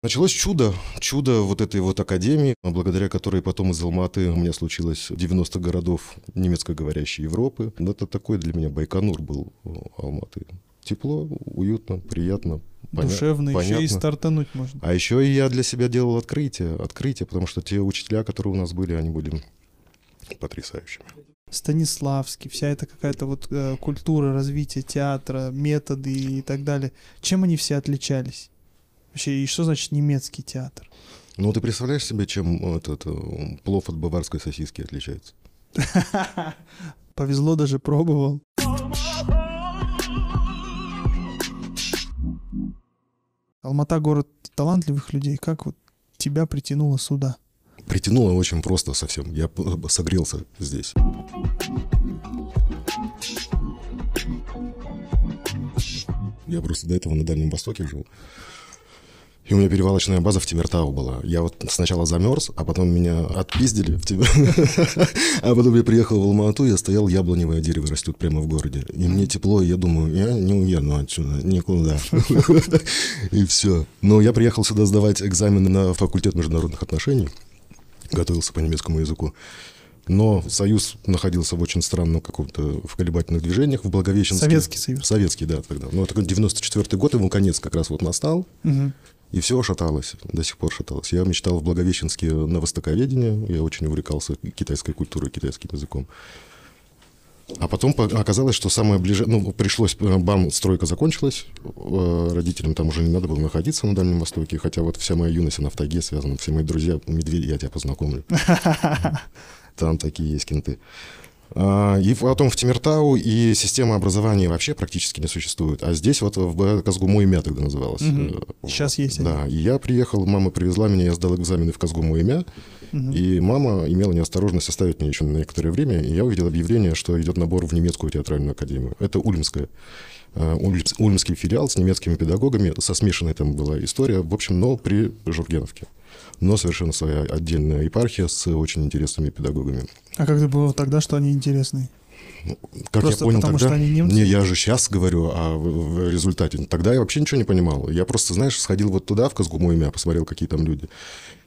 Началось чудо, чудо вот этой вот академии, благодаря которой потом из Алматы у меня случилось 90 городов немецкоговорящей Европы. Это такой для меня Байконур был Алматы. Тепло, уютно, приятно. Душевно, понятно. еще и стартануть можно. А еще и я для себя делал открытие, открытие, потому что те учителя, которые у нас были, они были потрясающими. Станиславский, вся эта какая-то вот э, культура развития театра, методы и так далее. Чем они все отличались? Вообще, и что значит немецкий театр? Ну, ты представляешь себе, чем этот э, плов от баварской сосиски отличается? Повезло, даже пробовал. Алмата — город талантливых людей. Как вот тебя притянуло сюда? Притянуло очень просто совсем. Я согрелся здесь. Я просто до этого на Дальнем Востоке жил. И у меня перевалочная база в Тимиртау была. Я вот сначала замерз, а потом меня отпиздили в Тимир... А потом я приехал в Алмату, я стоял, яблоневое дерево растет прямо в городе. И мне тепло, и я думаю, я не уеду отсюда, никуда. И все. Но я приехал сюда сдавать экзамены на факультет международных отношений. Готовился по немецкому языку. Но Союз находился в очень странном каком-то в колебательных движениях в Благовещенске. Советский Союз. Советский, да, тогда. Ну, это 94 год, ему конец как раз вот настал. Угу. И все шаталось, до сих пор шаталось. Я мечтал в Благовещенске на востоковедение, я очень увлекался китайской культурой, китайским языком. А потом оказалось, что самое ближе... Ну, пришлось... БАМ, стройка закончилась, э, родителям там уже не надо было находиться на Дальнем Востоке, хотя вот вся моя юность, она в тайге связана, все мои друзья, медведи, я тебя познакомлю. Там такие есть кенты. А, и потом в Тимиртау и система образования вообще практически не существует. А здесь вот в Казгуму имя тогда называлось. Угу. Сейчас есть. Да, и я приехал, мама привезла меня, я сдал экзамены в Казгуму имя. Угу. И мама имела неосторожность оставить меня еще на некоторое время, и я увидел объявление, что идет набор в немецкую театральную академию. Это Ульмская. А, ульмский филиал с немецкими педагогами, со смешанной там была история, в общем, но при Жургеновке но совершенно своя отдельная епархия с очень интересными педагогами. А как это было тогда, что они интересные? Ну, как Просто я понял потому, тогда, что они немцы? не, я же сейчас говорю о в, в результате. Тогда я вообще ничего не понимал. Я просто, знаешь, сходил вот туда, в Казгуму имя, посмотрел, какие там люди.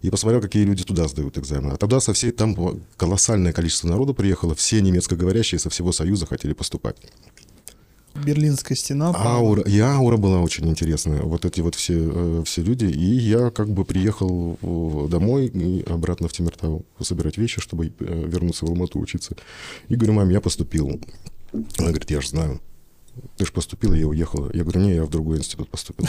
И посмотрел, какие люди туда сдают экзамены. А тогда со всей, там колоссальное количество народу приехало, все немецкоговорящие со всего Союза хотели поступать. Берлинская стена. Аура, и аура была очень интересная. Вот эти вот все, э, все люди. И я как бы приехал домой и обратно в Тимиртау собирать вещи, чтобы э, вернуться в Алмату учиться. И говорю, мам, я поступил. Она говорит, я же знаю. Ты же поступила, я уехала. Я говорю, не, я в другой институт поступил.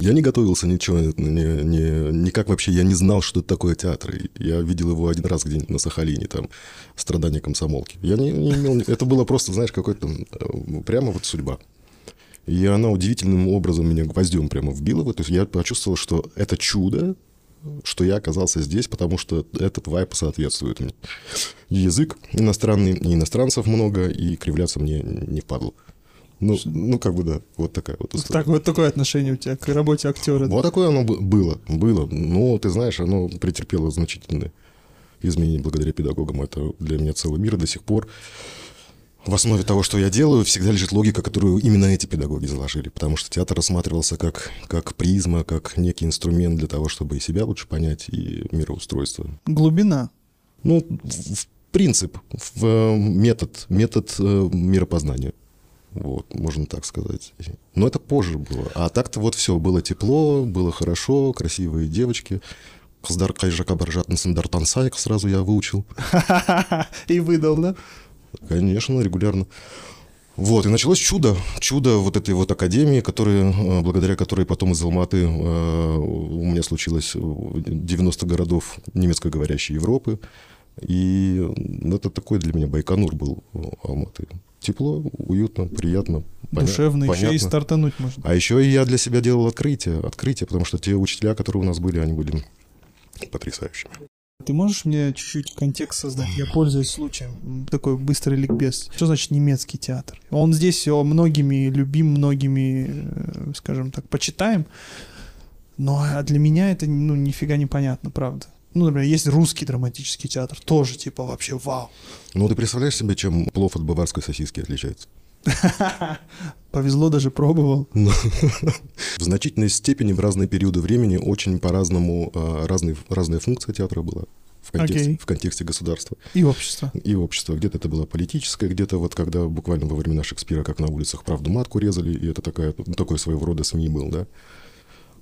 Я не готовился ничего, никак вообще, я не знал, что это такое театр. Я видел его один раз где-нибудь на Сахалине, там, страдания комсомолки. Я не имел, это было просто, знаешь, какой-то, э, прямо вот судьба. И она удивительным образом меня гвоздем прямо вбила. То есть я почувствовал, что это чудо, что я оказался здесь, потому что этот вайп соответствует мне. Язык иностранный, и иностранцев много, и кривляться мне не впадло. Ну, ну, как бы да, вот такая вот история. Так, вот такое отношение у тебя к работе актера. Вот такое оно было, было. Но, ты знаешь, оно претерпело значительные изменения благодаря педагогам. Это для меня целый мир до сих пор в основе того, что я делаю, всегда лежит логика, которую именно эти педагоги заложили, потому что театр рассматривался как, как призма, как некий инструмент для того, чтобы и себя лучше понять, и мироустройство. Глубина. Ну, в принцип, в э, метод, метод э, миропознания. Вот, можно так сказать. Но это позже было. А так-то вот все, было тепло, было хорошо, красивые девочки. Қыздар қай жаққа бара жатырсыңдар тансайық сразу я выучил. И выдал, да? Конечно, регулярно. Вот, и началось чудо, чудо вот этой вот академии, которые, э, благодаря которой потом из Алматы э, у меня случилось 90 городов немецкоговорящей Европы. И это такой для меня Байконур был Алматы. Тепло, уютно, приятно. Душевно, понятно. еще и стартануть можно. А еще и я для себя делал открытие, открытие, потому что те учителя, которые у нас были, они были потрясающими. Ты можешь мне чуть-чуть контекст создать? Я пользуюсь случаем. Такой быстрый ликбез. Что значит немецкий театр? Он здесь многими любим, многими, э, скажем так, почитаем. Но а для меня это, ну, нифига не понятно, правда. Ну, например, есть русский драматический театр, тоже, типа, вообще вау. Ну, ты представляешь себе, чем плов от баварской сосиски отличается? Повезло, даже пробовал. Ну, в значительной степени в разные периоды времени очень по-разному а, разные, разная функция театра была в контексте, Окей. в контексте государства И общество. и общества. Где-то это было политическое, где-то вот когда буквально во времена Шекспира, как на улицах правду матку резали, и это такая, ну, такой своего рода СМИ был, да.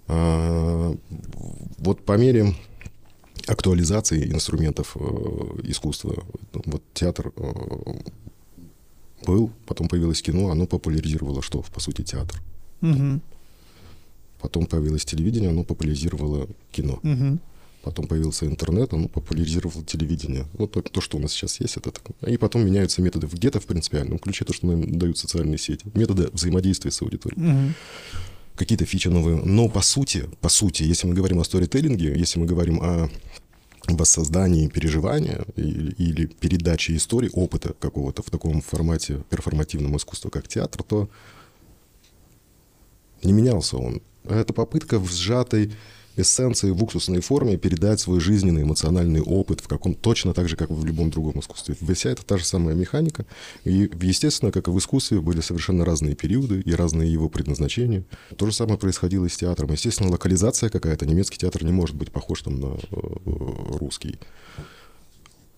А, вот по мере актуализации инструментов э, искусства, вот театр э, был, потом появилось кино, оно популяризировало что, по сути, театр. Мгм. Потом появилось телевидение, оно популяризировало кино. Мгм. Потом появился интернет, он популяризировал телевидение. Вот то, то, что у нас сейчас есть, это так. И потом меняются методы где-то в принципиальном ключе, то, что нам дают социальные сети. Методы взаимодействия с аудиторией. Мгм. Какие-то фичи новые. Но по сути, по сути, если мы говорим о сторителлинге, если мы говорим о воссоздании переживания или, или передаче истории, опыта какого-то в таком формате перформативного искусства, как театр, то не менялся он. Это попытка в сжатой эссенции, в уксусной форме передать свой жизненный эмоциональный опыт в каком точно так же, как в любом другом искусстве. Вся это та же самая механика. И, естественно, как и в искусстве, были совершенно разные периоды и разные его предназначения. То же самое происходило и с театром. Естественно, локализация какая-то. Немецкий театр не может быть похож там на э, русский.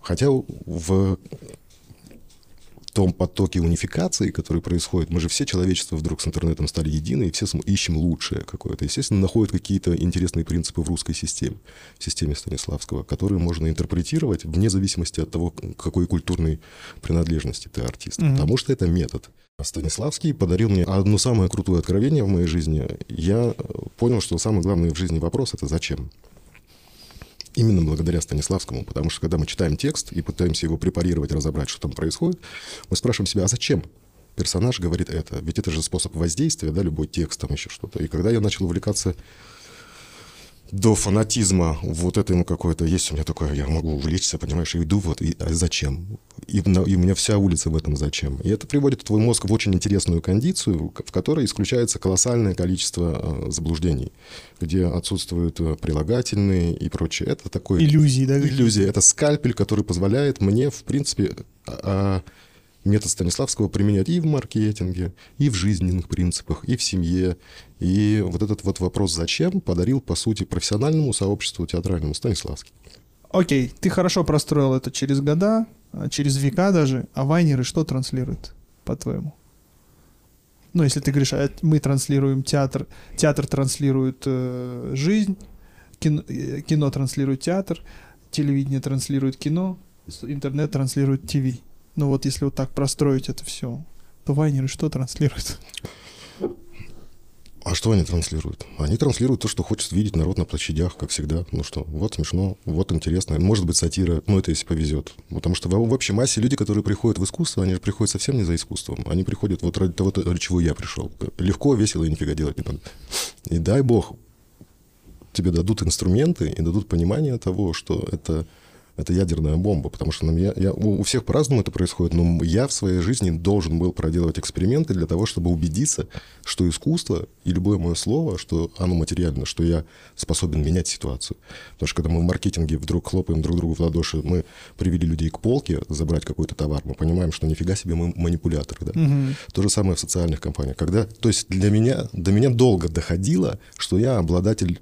Хотя в том потоке унификации, который происходит, мы же все человечество вдруг с интернетом стали едины, и все ищем лучшее какое-то. Естественно, находят какие-то интересные принципы в русской системе, в системе Станиславского, которые можно интерпретировать вне зависимости от того, какой культурной принадлежности ты артист. Мгм. Потому что это метод. А Станиславский подарил мне одно самое крутое откровение в моей жизни. Я э, понял, что самый главный в жизни вопрос — это зачем? Именно благодаря Станиславскому, потому что когда мы читаем текст и пытаемся его препарировать, разобрать, что там происходит, мы спрашиваем себя, а зачем персонаж говорит это? Ведь это же способ воздействия, да, любой текст, там еще что-то. И когда я начал увлекаться до фанатизма вот это ему какое-то есть у меня такое, я могу увлечься, понимаешь, и иду вот, и, а зачем? И, и у меня вся улица в этом зачем. И это приводит твой мозг в очень интересную кондицию, в которой исключается колоссальное количество э, заблуждений, где отсутствуют э, прилагательные и прочее. Это такой... Иллюзии, да? Иллюзия. Это скальпель, который позволяет мне, в принципе, а, метод Станиславского применять и в маркетинге, и в жизненных принципах, и в семье. И вот этот вот вопрос «зачем?» подарил, по сути, профессиональному сообществу театральному Станиславский. Окей, ты хорошо простроил это через года, а, через века даже, а вайнеры что транслируют, по-твоему? Ну, если ты говоришь, а мы транслируем театр, театр транслирует э, жизнь, кино, э, кино транслирует театр, телевидение транслирует кино, интернет транслирует ТВ. Ну вот если вот так простроить это все, то вайнеры что транслируют? А что они транслируют? Они транслируют то, что хочет видеть народ на площадях, как всегда. Ну что, вот смешно, вот интересно. Может быть, сатира, ну это если повезет. Потому что в, в общей массе люди, которые приходят в искусство, они же приходят совсем не за искусством. Они приходят вот ради того, ради чего я пришел. Легко, весело и нифига делать не надо. И дай бог, тебе дадут инструменты и дадут понимание того, что это, это ядерная бомба, потому что нам я, я, у всех по-разному это происходит, но я в своей жизни должен был проделать эксперименты для того, чтобы убедиться, что искусство и любое мое слово, что оно материально, что я способен менять ситуацию. Потому что когда мы в маркетинге вдруг хлопаем друг другу в ладоши, мы привели людей к полке забрать какой-то товар, мы понимаем, что нифига себе мы манипуляторы. Да? Мгм. То же самое в социальных компаниях. Когда, то есть для меня, до меня долго доходило, что я обладатель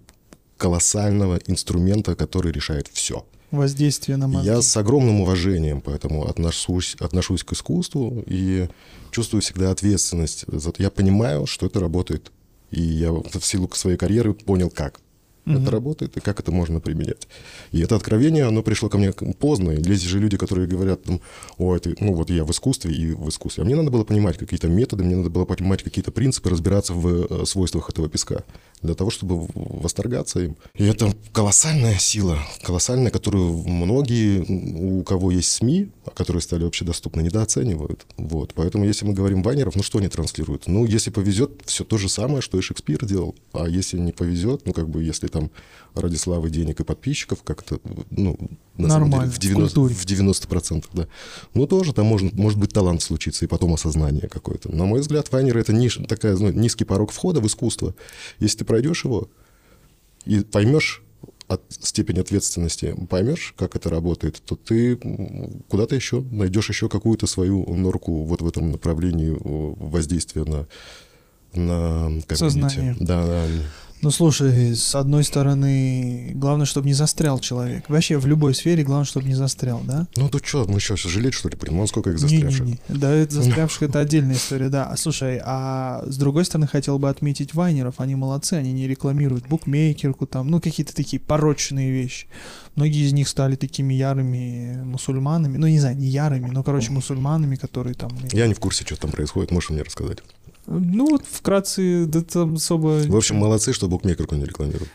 колоссального инструмента, который решает все. Воздействие на мозги. Я с огромным уважением поэтому отношусь, отношусь к искусству и чувствую всегда ответственность. Я понимаю, что это работает. И я в силу своей карьеры понял, как это работает и как это можно применять. И это откровение, оно пришло ко мне поздно. И есть же люди, которые говорят, там, о, это, ну вот я в искусстве и в искусстве. А мне надо было понимать какие-то методы, мне надо было понимать какие-то принципы, разбираться в э, свойствах этого песка для того, чтобы восторгаться им. И это колоссальная сила, колоссальная, которую многие, у кого есть СМИ, которые стали общедоступны, недооценивают. Вот. Поэтому если мы говорим баннеров, ну что они транслируют? Ну, если повезет, все то же самое, что и Шекспир делал. А если не повезет, ну, как бы, если там ради славы денег и подписчиков, как-то, ну, на самом Нормально, деле, в в 90, культуре. в 90%, да. Ну, тоже там может, может быть талант случиться, и потом осознание какое-то. На мой взгляд, вайнеры — это ниш, такая, ну, низкий порог входа в искусство. Если ты пройдешь его и поймешь от, степень ответственности поймешь, как это работает, то ты куда-то еще найдешь еще какую-то свою норку вот в этом направлении воздействия на на Сознание. Да, да. Ну, слушай, с одной стороны, главное, чтобы не застрял человек. Вообще, в любой сфере главное, чтобы не застрял, да? Ну, тут что, мы сейчас жалеть, что ли, будем? Ну, сколько их застрявших? Не, не, не. Да, это застрявших — это отдельная история, да. А слушай, а с другой стороны, хотел бы отметить вайнеров. Они молодцы, они не рекламируют букмекерку там, ну, какие-то такие порочные вещи. Многие из них стали такими ярыми мусульманами. Ну, не знаю, не ярыми, но, короче, мусульманами, которые там... Я не в курсе, что там происходит. Можешь мне рассказать? Ну, вот вкратце, да там особо... В общем, молодцы, что букмекерку не рекламируют.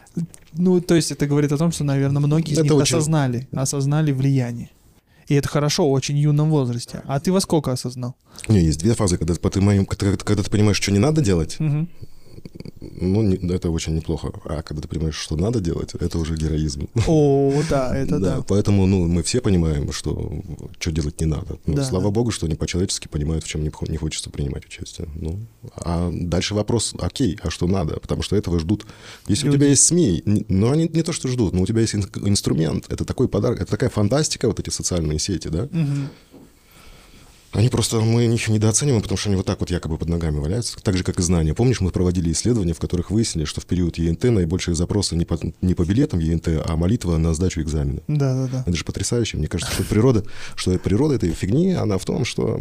Ну, то есть это говорит о том, что, наверное, многие из это них очень... осознали, осознали влияние. И это хорошо в очень юном возрасте. А ты во сколько осознал? Не, есть две фазы, когда, ты, когда ты понимаешь, что не надо делать, угу ну, не, это очень неплохо. А когда ты понимаешь, что надо делать, это уже героизм. О, да, это да. да. Поэтому, ну, мы все понимаем, что что делать не надо. Ну, да, слава да. богу, что они по-человечески понимают, в чем не, не хочется принимать участие. Ну, а дальше вопрос, окей, а что надо? Потому что этого ждут. Если Люди. у тебя есть СМИ, ну, они не то, что ждут, но у тебя есть инструмент. Это такой подарок, это такая фантастика, вот эти социальные сети, да? Угу. Они просто, мы их недооцениваем, потому что они вот так вот якобы под ногами валяются, так же, как и знания. Помнишь, мы проводили исследования, в которых выяснили, что в период ЕНТ наибольшие запросы не по, не по билетам ЕНТ, а молитва на сдачу экзамена. Да, да, да. Это же потрясающе. Мне кажется, что природа, что природа этой фигни, она в том, что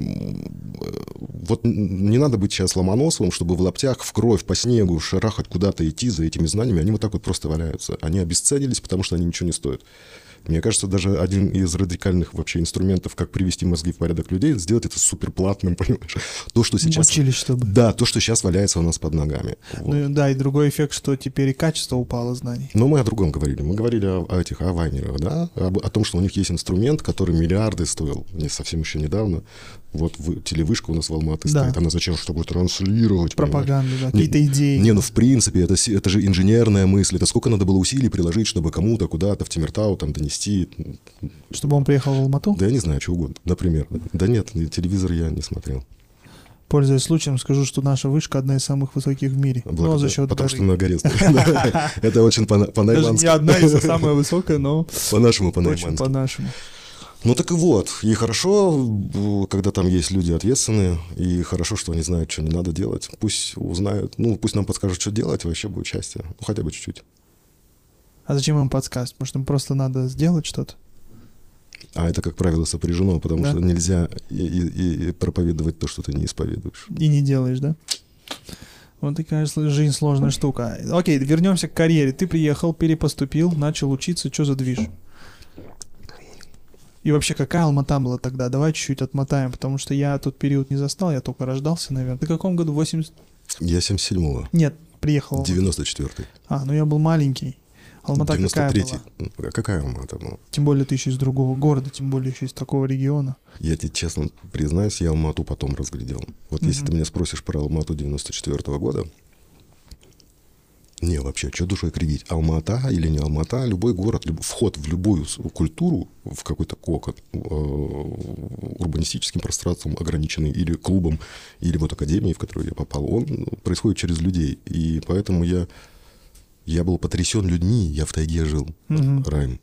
вот не надо быть сейчас ломоносовым, чтобы в лаптях, в кровь, по снегу, шарахать куда-то идти за этими знаниями. Они вот так вот просто валяются. Они обесценились, потому что они ничего не стоят. Мне кажется, даже один из радикальных вообще инструментов, как привести мозги в порядок людей, сделать это суперплатным, понимаешь? То, что сейчас... Учили, чтобы... Да, то, что сейчас валяется у нас под ногами. Вот. Ну да, и другой эффект, что теперь и качество упало знаний. Но мы о другом говорили. Мы говорили о, о этих, о вайнерах, да? Об, о том, что у них есть инструмент, который миллиарды стоил, не совсем еще недавно, вот в, телевышка у нас в Алматы да. стоит, она зачем, чтобы транслировать? Пропаганду, да, какие-то идеи. Не, ну в принципе, это, это же инженерная мысль, это сколько надо было усилий приложить, чтобы кому-то куда-то в Тимиртау там донести. Чтобы он приехал в Алмату? Да я не знаю, что угодно, например. Да нет, телевизор я не смотрел. Пользуясь случаем, скажу, что наша вышка одна из самых высоких в мире. Благодаря, но за счет Потому горы. что многорестная. Это очень по-наймански. Не одна из самая высокая, но... По-нашему, по-наймански. По-нашему. Ну так и вот. И хорошо, когда там есть люди ответственные, и хорошо, что они знают, что не надо делать. Пусть узнают, ну пусть нам подскажут, что делать, вообще будет счастье. Ну хотя бы чуть-чуть. А зачем им подсказать? Может, им просто надо сделать что-то? А это, как правило, сопряжено, потому да? что нельзя и, и, и проповедовать то, что ты не исповедуешь. И не делаешь, да? Вот такая жизнь сложная штука. Окей, вернемся к карьере. Ты приехал, перепоступил, начал учиться, что за движ? И вообще, какая Алмата была тогда? Давай чуть-чуть отмотаем, потому что я тот период не застал, я только рождался, наверное. Ты в каком году? 80... Я 77-го. Нет, приехал. 94-й. А, ну я был маленький. Алмата 93 какая была? Ну, какая Алмата была? Тем более ты еще из другого города, тем более еще из такого региона. Я тебе честно признаюсь, я Алмату потом разглядел. Вот mm-hmm. если ты меня спросишь про Алмату 94 -го года, не, вообще, что душой кредить? Алмата или не Алмата, любой город, любой, вход в любую культуру, в какой-то кокон, э, урбанистическим пространством ограниченный, или клубом, или вот академией, в которую я попал, он происходит через людей. И поэтому я, я был потрясен людьми, я в тайге жил, угу. Райм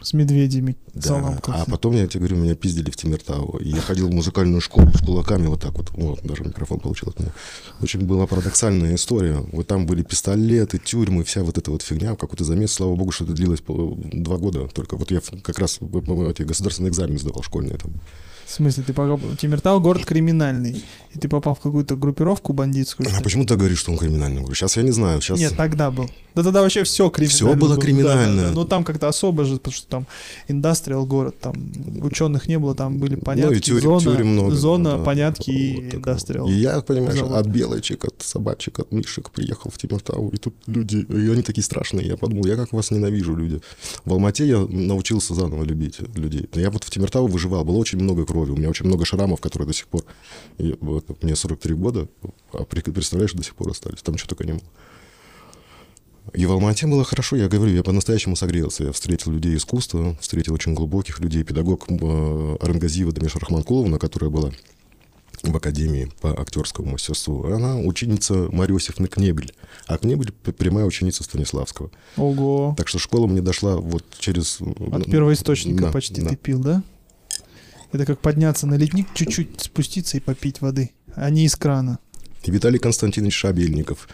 с медведями. Да, а потом, я тебе говорю, меня пиздили в Тимиртау. И я ходил в музыкальную школу с кулаками вот так вот. Вот, даже микрофон получил от меня. Очень была парадоксальная история. Вот там были пистолеты, тюрьмы, вся вот эта вот фигня. Какой-то замес, слава богу, что это длилось два года только. Вот я как раз государственный экзамен сдавал школьный там. В смысле, ты попал... Тимиртау город криминальный, и ты попал в какую-то группировку бандитскую. А почему ты говоришь, что он криминальный? Сейчас я не знаю. Сейчас... Нет, тогда был. Да тогда вообще все криминально. Все было, было. криминально. Да, да, Но там как-то особо же, потому что там индастриал город, там ученых не было, там были понятки, ну, и тюрем, зона, тюрем много, зона да, понятки и индастриал. И я, понимаешь, завод. от белочек, от собачек, от мишек приехал в Тимиртау, и тут люди, и они такие страшные. Я подумал, я как вас ненавижу, люди. В Алмате я научился заново любить людей. Я вот в Тимиртау выживал, было очень много крови, у меня очень много шрамов, которые до сих пор... И, вот, мне 43 года, а представляешь, до сих пор остались. Там что только не было. И в Алмате было хорошо, я говорю, я по-настоящему согрелся. Я встретил людей искусства, встретил очень глубоких людей. Педагог э, Арангазиева Дамиш Рахманкуловна, которая была в Академии по актерскому мастерству. Она ученица Марьи Иосифовны Кнебель. А Кнебель — прямая ученица Станиславского. Ого. Так что школа мне дошла вот через... От первоисточника Да, почти да. ты пил, да? Это как подняться на ледник, чуть-чуть спуститься и попить воды, а не из крана. И Виталий Константинович Шабельников,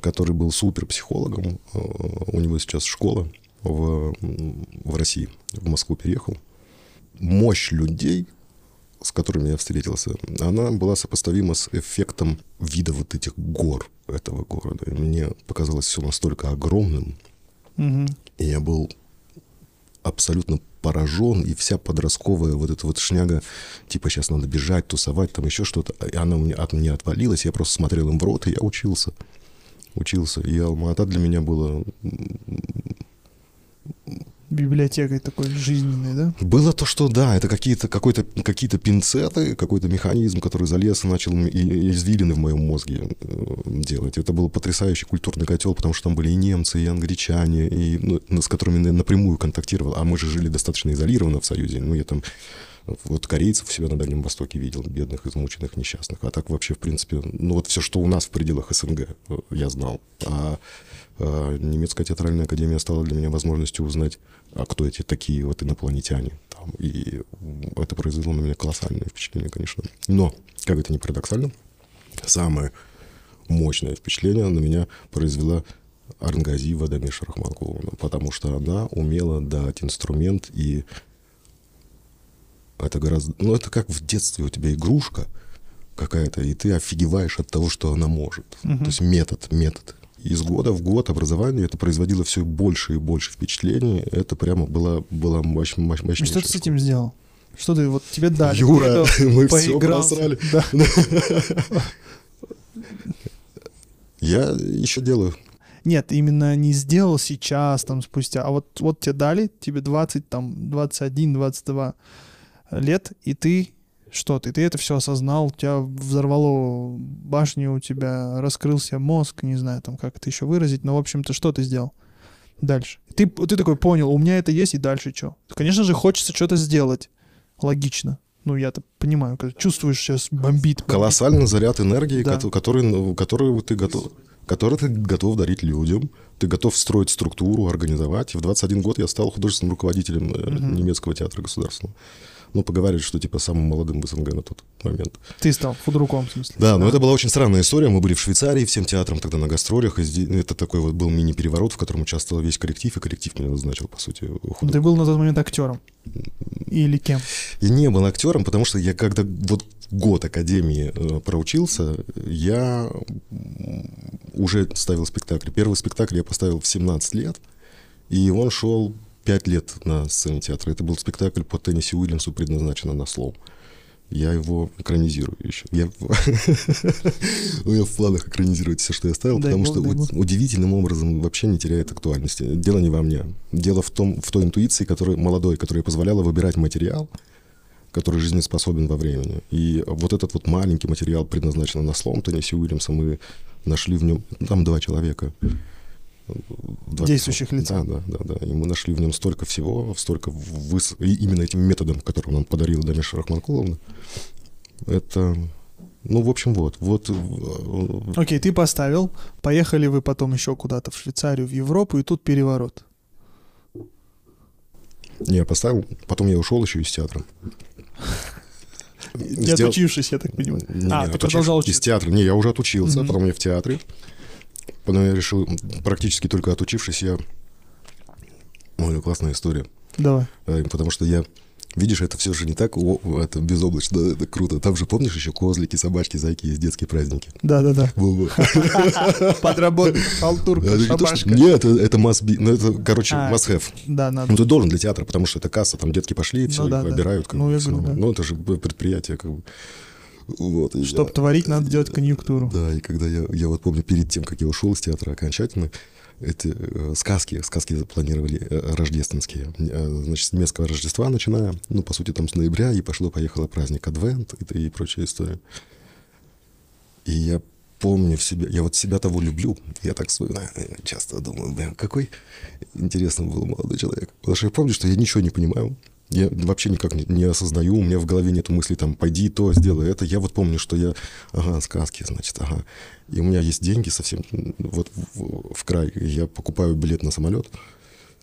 который был суперпсихологом. э, У него сейчас школа в, в России. В Москву переехал. Мощь людей, с которыми я встретился, она была сопоставима с эффектом вида вот этих гор этого города. И мне показалось все настолько огромным, Мгм. и я был абсолютно поражен, и вся подростковая вот эта вот шняга, типа сейчас надо бежать, тусовать, там еще что-то, и она у меня, от меня отвалилась, я просто смотрел им в рот, и я учился. Учился. И Алма-Ата для меня было... Библиотекой такой жизненной, да? Было то, что да, это какие-то, какой-то, какие-то пинцеты, какой-то механизм, который залез и начал извилины в моем мозге э, делать. Это был потрясающий культурный котел, потому что там были и немцы, и англичане, и, ну, ну, с которыми я напрямую контактировал. А мы же жили достаточно изолированно в Союзе. Ну, я там вот корейцев себя на Дальнем Востоке видел, бедных, измученных, несчастных. А так вообще, в принципе, ну вот все, что у нас в пределах СНГ, э, я знал. А э, немецкая театральная академия стала для меня возможностью узнать, а кто эти такие вот инопланетяне. Там. И это произвело на меня колоссальное впечатление, конечно. Но, как это ни парадоксально, самое мощное впечатление на меня произвела Арнгази Вадамеша Рахманкуловна, потому что она умела дать инструмент и это гораздо... Ну, это как в детстве у тебя игрушка какая-то, и ты офигеваешь от того, что она может. Мгм. То есть метод, метод. Из года в год образование это производило все больше и больше впечатлений. Это прямо была, была мощь, мощь, мощнейшая что ты с этим сделал? Что ты, вот тебе дали? Юра, мы все просрали. Да. Я еще делаю. Нет, именно не сделал сейчас, там, спустя, а вот, вот тебе дали, тебе 20, там, 21, 22 лет, и ты, что ты, ты это все осознал, у тебя взорвало башню, у тебя раскрылся мозг, не знаю, там, как это еще выразить, но, в общем-то, что ты сделал дальше? Ты, ты такой понял, у меня это есть, и дальше что? Конечно же, хочется что-то сделать, логично. Ну, я-то понимаю, когда чувствуешь, сейчас бомбит. бомбит. Колоссальный заряд энергии, Да. кото- который, ну, который ты готов, который ты готов дарить людям. Ты готов строить структуру, организовать. И в 21 год я стал художественным руководителем Мгм. немецкого театра государственного. Ну, поговорили, что типа самым молодым в СНГ на тот момент. Ты стал худруком, в смысле. Да, но это была очень странная история. Мы были в Швейцарии всем театром тогда на гастролях. Это такой вот был мини-переворот, в котором участвовал весь коллектив, и коллектив меня назначил, по сути, художником. Ты был на тот момент актером. Или кем? Я не был актером, потому что я когда вот год академии э, проучился, я уже ставил спектакль. Первый спектакль я поставил в 17 лет, и он шел 5 лет на сцене театра. Это был спектакль по Тенниси Уильямсу, предназначенный на слом. Я его экранизирую еще. Я... У меня в планах экранизировать все, что я ставил, Дай потому бог, что бог. удивительным образом вообще не теряет актуальности. Дело не во мне. Дело в том, в той интуиции, которая молодой, которая позволяла выбирать материал, который жизнеспособен во времени. И вот этот вот маленький материал предназначен на слом Тенниси Уильямса. Мы нашли в нем... Там два человека. Два Действующих персонажа. Да, да, да, да. И мы нашли в нем столько всего, столько выс... и именно этим методом, который нам подарила Дамиша Рахманкуловна. Это... Ну, в общем, вот. Вот э, Окей, ты поставил. Поехали вы потом еще куда-то в Швейцарию, в Европу, и тут переворот. не, я поставил. Потом я ушел еще из театра. Не Сделал- отучившись, я так понимаю. Не, А, ты продолжал Из учиться. театра. Не, я уже отучился, потом я в театре. Потом я решил, практически только отучившись, я... Ой, классная история. Давай. Э, Потому что я... Видишь, это все же не так о, это безоблачно, это круто. Там же, помнишь, еще козлики, собачки, зайки есть детские праздники. Да-да-да. Подработка, халтурка, шабашка. Нет, это- это must be, ну это, короче, А, must have. Да, надо. Ну, ты должен для театра, потому что это касса, там детки пошли, все, Ну да. выбирают. Как Ну. Ну, это же предприятие, как бы. Вот, и Чтоб я- творить, надо делать конъюнктуру. Да, и когда я, я вот помню, перед тем, как я ушел из театра окончательно, эти э, сказки, сказки запланировали э, рождественские. Э, значит, с немецкого Рождества начиная, ну, по сути, там с ноября, и пошло-поехало праздник Адвент и, и прочая история. И я помню в себе, я вот себя того люблю, я так вспоминаю, часто думаю, блин, какой интересный был молодой человек. Потому что я помню, что я ничего не понимаю, Я вообще никак не, не осознаю, у меня в голове нету мысли там, пойди то, сделай это. Я вот помню, что я, ага, сказки, значит, ага. И у меня есть деньги совсем, вот в, в край, я покупаю билет на самолет,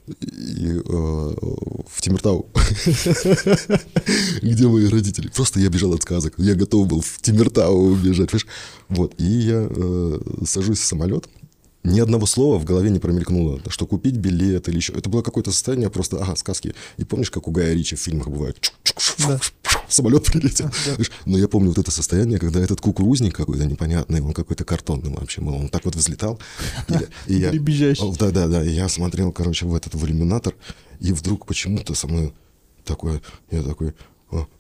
и, э, в Тимиртау, где мои родители. Просто я бежал от сказок. Я готов был в Тимиртау бежать. Понимаешь? Вот. И я э, сажусь в самолет. Ни одного слова в голове не промелькнуло, что купить билет или еще. Это было какое-то состояние просто, ага, сказки. И помнишь, как у Гая Ричи в фильмах бывает? Да. Самолет прилетел. Да. Но я помню вот это состояние, когда этот кукурузник какой-то непонятный, он какой-то картонный вообще был, он так вот взлетал. И, я, Да, да, да. И я смотрел, короче, в этот в иллюминатор, и вдруг почему-то со мной такое, я такой.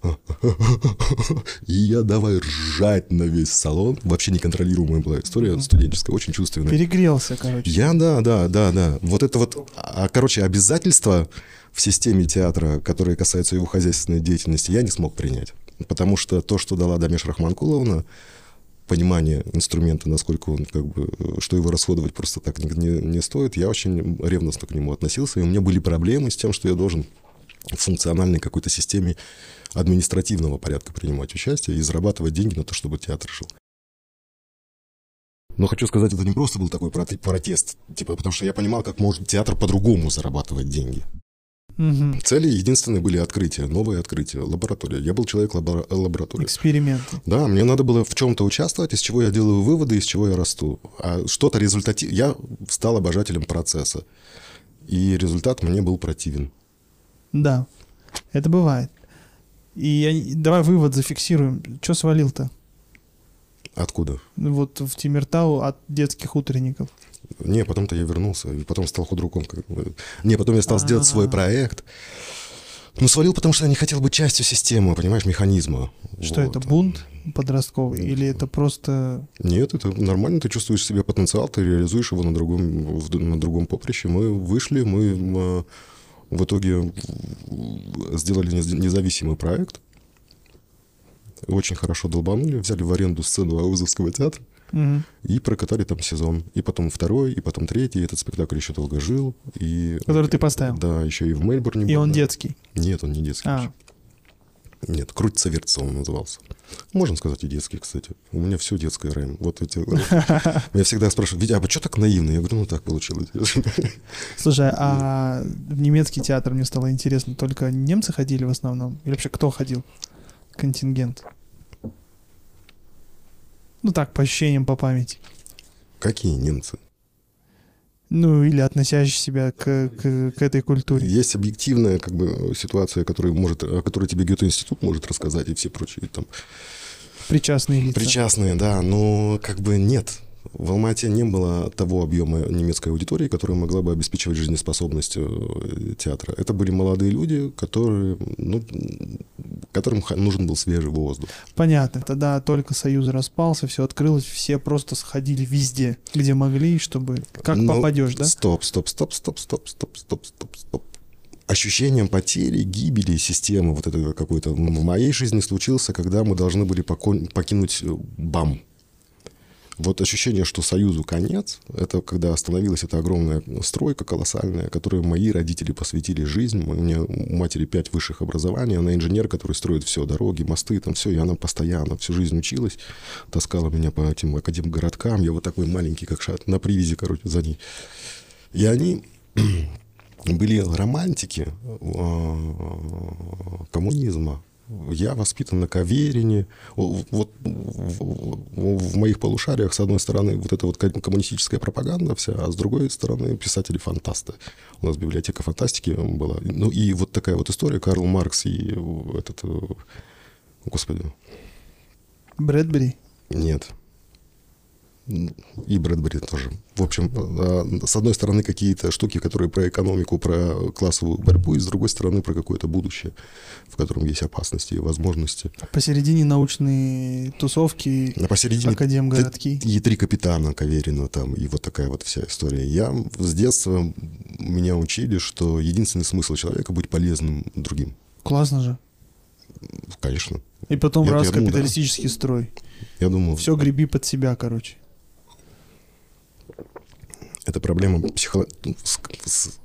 и я давай ржать на весь салон. Вообще неконтролируемая была история студенческая, очень чувственная. Перегрелся, короче. Я, да, да, да, да. Вот это вот, а, короче, обязательства в системе театра, которые касаются его хозяйственной деятельности, я не смог принять. Потому что то, что дала Дамеш Рахманкуловна, понимание инструмента, насколько он, как бы, что его расходовать просто так не, не, не стоит, я очень ревностно к нему относился, и у меня были проблемы с тем, что я должен в функциональной какой-то системе административного порядка принимать участие и зарабатывать деньги на то, чтобы театр жил. Но хочу сказать, это не просто был такой проте- протест, типа, потому что я понимал, как может театр по-другому зарабатывать деньги. Мгм. Цели единственные были открытия, новые открытия, лаборатория. Я был человек лабора- лаборатории. Эксперименты. Да, мне надо было в чем-то участвовать, из чего я делаю выводы, из чего я расту. А что-то результатив... Я стал обожателем процесса. И результат мне был противен. Да, это бывает. И я- давай вывод зафиксируем. Че свалил-то? Откуда? Вот в Тимиртау от детских утренников. Не, потом-то я вернулся, и потом стал худруком. Не, потом я стал сделать свой проект. Ну, свалил, потому что я не хотел быть частью системы, понимаешь, механизма. Что Вот. это, бунт подростковый? Или это просто... Нет, это нормально, ты чувствуешь себе потенциал, ты реализуешь его на другом, на другом поприще. Мы вышли, мы в итоге сделали нез- независимый проект. Очень хорошо долбанули, взяли в аренду сцену Аузовского театра Мгм. и прокатали там сезон. И потом второй, и потом третий. И этот спектакль еще долго жил. И, Который ты поставил? Да, еще и в Мельбурне. И был, он да. детский. Нет, он не детский. А. Нет, крутится вертится он назывался. Можно сказать и детский, кстати. У меня все детское, Рэм. Вот эти... Меня всегда спрашивают, Витя, а что так наивно? Я говорю, ну так получилось. слушай, а в немецкий театр мне стало интересно, только немцы ходили в основном? Или вообще кто ходил? Контингент. Ну так, по ощущениям, по памяти. Какие немцы? Ну, или относящие себя к, к, к этой культуре. Есть объективная как бы, ситуация, которую может, о которой тебе Гёте-институт может рассказать, и все прочие там Причастные лица. причастные, да, но как бы нет. В Алмате не было того объема немецкой аудитории, которая могла бы обеспечивать жизнеспособность э, театра. Это были молодые люди, которые, ну, которым нужен был свежий воздух. Понятно. Тогда только Союз распался, все открылось, все просто сходили везде, где могли, чтобы... Как Ну, попадешь, да? Стоп, стоп, стоп, стоп, стоп, стоп, стоп, стоп, стоп. Ощущением потери, гибели системы вот это какой-то в моей жизни случился, когда мы должны были покинуть э, БАМ. Вот ощущение, что Союзу конец, это когда остановилась эта огромная стройка колоссальная, которую мои родители посвятили жизнь. У меня у матери пять высших образований, она инженер, который строит все, дороги, мосты, там все, и она постоянно всю жизнь училась, таскала меня по этим академгородкам, я вот такой маленький, как шат, на привязи, короче, за ней. И они были романтики э, коммунизма. Я воспитан на Каверине. Вот в моих полушариях, с одной стороны, вот эта вот ко- коммунистическая пропаганда вся, а с другой стороны, писатели-фантасты. У нас библиотека фантастики была. Ну и вот такая вот история, Карл Маркс и этот... э, Господи, Брэдбери. нет. И Брэдбери тоже. В общем, э, с одной стороны, какие-то штуки, которые про экономику, про классовую борьбу, и с другой стороны, про какое-то будущее, в котором есть опасности и возможности. Посередине научные тусовки, А посередине академгородки. и три капитана Каверина там, и вот такая вот вся история. Я с детства меня учили, что единственный смысл человека быть полезным другим. Классно же. Конечно. И потом Я- раз я думаю, да. капиталистический строй. Я думаю, Все греби под себя, короче. Это проблема психо... с- с-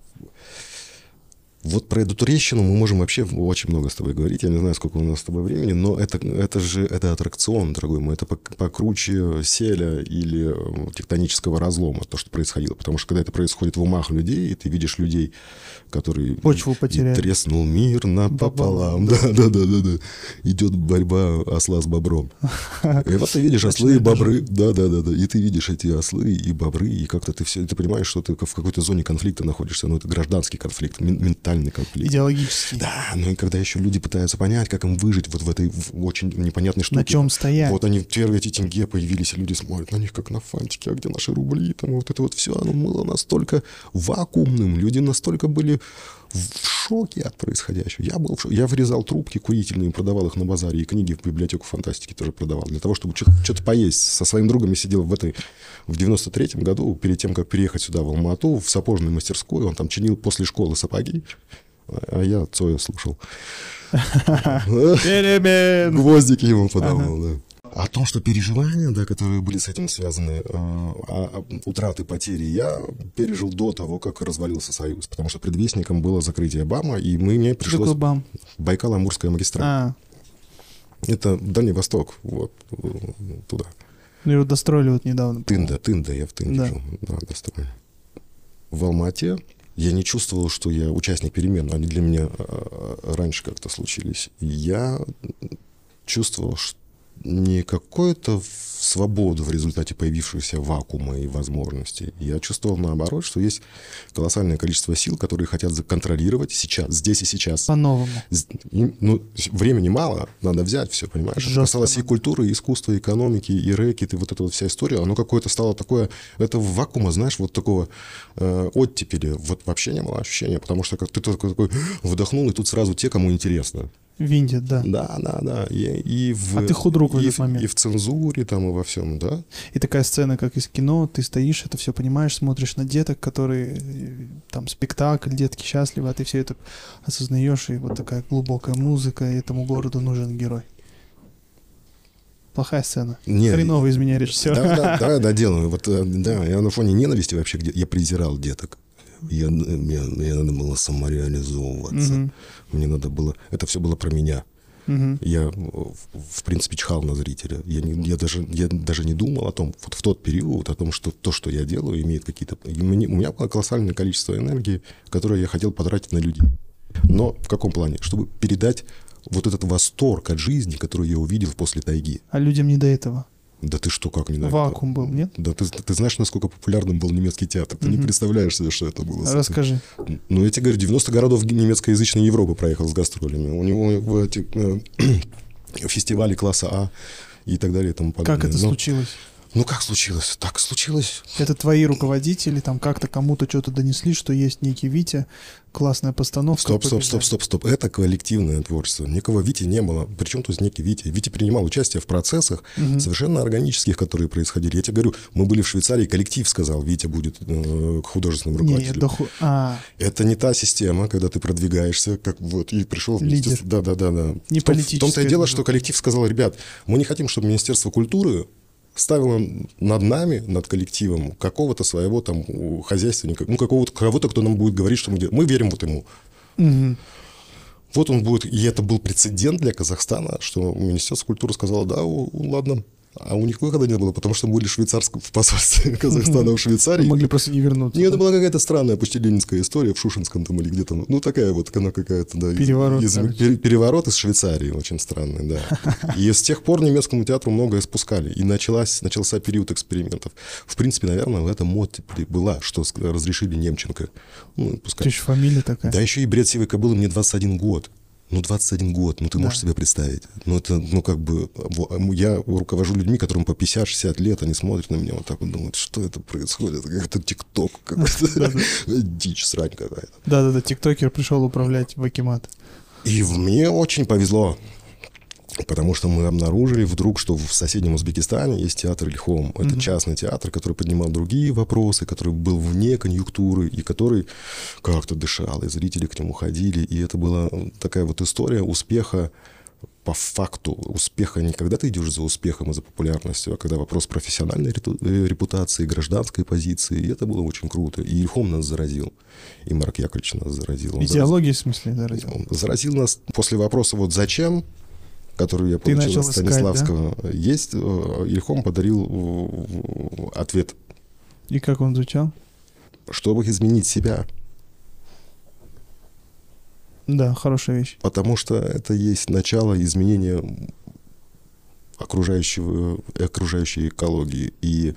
Вот про эту трещину мы можем вообще очень много с тобой говорить. Я не знаю, сколько у нас с тобой времени, но это, это же это аттракцион, дорогой мой. Это покруче селя или э, тектонического разлома, то, что происходило. Потому что когда это происходит в умах людей, и ты видишь людей, которые... Почву потеряли. Треснул мир напополам. Да, да, да, да, да. Идет борьба осла с бобром. И вот ты видишь ослы и бобры. Да, да, да, да. И ты видишь эти ослы и бобры, и как-то ты все, ты понимаешь, что ты в какой-то зоне конфликта находишься. Ну, это гражданский конфликт, ментальный конфликт. Идеологический. Да, ну и когда еще люди пытаются понять, как им выжить вот в этой в очень непонятной штуке. На чем стоять. Вот они первые эти тенге появились, и люди смотрят на них как на фантики, а где наши рубли, там вот это вот все, оно было настолько вакуумным, люди настолько были в шоке от происходящего. Я был в шоке. Я вырезал трубки курительные, продавал их на базаре, и книги в библиотеку фантастики тоже продавал. Для того, чтобы что-то поесть. Со своим другом я сидел в этой... В 93-м году, перед тем, как переехать сюда, в Алмату, в сапожной мастерской, он там чинил после школы сапоги, а я Цоя слушал. Гвоздики ему подавал, да о том, что переживания, да, которые были с этим связаны, э, утраты, потери, я пережил до того, как развалился Союз, потому что предвестником было закрытие БАМа, и мы мне пришлось... Какой БАМ? Байкало-Амурская магистраль. А. Это Дальний Восток, вот, туда. Ну, его достроили вот недавно. Тында, Тында, я в Тынде да. жил, да, достроили. В Алмате я не чувствовал, что я участник перемен, они для меня э, раньше как-то случились. Я чувствовал, что не какую-то свободу в результате появившегося вакуума и возможностей. Я чувствовал наоборот, что есть колоссальное количество сил, которые хотят законтролировать сейчас, здесь и сейчас. По-новому. Ну, времени мало, надо взять все, понимаешь? Жестко. Касалось и культуры, и искусства, и экономики, и рэкет, и вот эта вот вся история, оно какое-то стало такое, это вакуума, знаешь, вот такого э, оттепели, вот вообще не было ощущения, потому что как ты такой, такой вдохнул, и тут сразу те, кому интересно. Виндит, да. Да, да, да. И, и в, а ты худрук в и, этот момент. И в цензуре там, и во всем, да. И такая сцена, как из кино, ты стоишь, это все понимаешь, смотришь на деток, которые, там, спектакль, детки счастливы, а ты все это осознаешь, и вот такая глубокая музыка, и этому городу нужен герой. Плохая сцена. Нет, Хреново из меня режиссер. Да, да, да, да, делаю. Вот, э, да, я на фоне ненависти вообще, где я презирал деток. Я, мне, мне надо было самореализовываться. Угу. Мне надо было... Это все было про меня. Угу. Я, в принципе, чхал на зрителя. Я, не, я, даже, я даже не думал о том, вот в тот период, о том, что то, что я делаю, имеет какие-то... у меня было колоссальное количество энергии, которое я хотел потратить на людей. Но в каком плане? Чтобы передать вот этот восторг от жизни, который я увидел после тайги. А людям не до этого. Да ты что, как не знаю? Вакуум был, нет? Да ты, ты знаешь, насколько популярным был немецкий театр. Ты угу. не представляешь себе, что это было. Расскажи. Ну, я тебе говорю, 90 городов немецкоязычной Европы проехал с гастролями. У него в эти, э, фестивали класса А и так далее и тому подобное. Как это Но, случилось? Ну, как случилось? Так случилось. Это твои руководители там как-то кому-то что-то донесли, что есть некий Витя, классная постановка. Стоп, стоп, стоп, стоп, стоп. Это коллективное творчество. Никого Вити не было. Причем тут некий Витя? Витя принимал участие в процессах угу. совершенно органических, которые происходили. Я тебе говорю, мы были в Швейцарии, коллектив сказал, Витя будет э, художественным руководителем. Не, доху... а... Это не та система, когда ты продвигаешься, как вот, и пришел вместе. Лидер. Да, да, да, да. Не в, том, в том-то и дело, что коллектив сказал, ребят, мы не хотим, чтобы Министерство культуры ставила над нами, над коллективом, какого-то своего там хозяйственника, ну, какого-то, кого-то, кто нам будет говорить, что мы делаем. Мы верим вот ему. Угу. Вот он будет, и это был прецедент для Казахстана, что Министерство культуры сказало, да, ладно, а у них выхода не было, потому что мы были швейцарском, в посольстве Казахстана в Швейцарии. Могли просто не вернуться. Нет, это была какая-то странная почти ленинская история в Шушинском там или где-то. Ну, такая вот, она какая-то, да. Переворот. Из, из, переворот из Швейцарии, очень странный, да. И с тех пор немецкому театру многое спускали. И началась, начался период экспериментов. В принципе, наверное, в этом мод была, что разрешили Немченко. Ну, пускай. Ты же фамилия такая. Да еще и бред сивой кобылы мне 21 год. Ну, 21 год, ну, ты да. можешь себе представить. Ну, это, ну, как бы, я руковожу людьми, которым по 50-60 лет, они смотрят на меня вот так вот думают, что это происходит? Это ТикТок какой-то, дичь, срань какая-то. Да-да-да, тиктокер пришел управлять в Акимат. И мне очень повезло. Потому что мы обнаружили вдруг, что в соседнем Узбекистане есть театр Ильхом. Это mm-hmm. частный театр, который поднимал другие вопросы, который был вне конъюнктуры и который как-то дышал, и зрители к нему ходили. И это была такая вот история успеха по факту успеха не когда ты идешь за успехом и за популярностью, а когда вопрос профессиональной э, репутации, гражданской позиции. И это было очень круто. И Ильхом нас заразил. И Марк Яковлевич нас заразил. Он Идеология, заразил, в смысле, заразил? Он заразил нас после вопроса вот «Зачем?», который я получил от Станиславского. Искать, да? Есть, э, Ильхом подарил ответ. И как он звучал? Чтобы изменить себя. Да, хорошая вещь. Потому что это есть начало изменения окружающего, окружающей экологии. И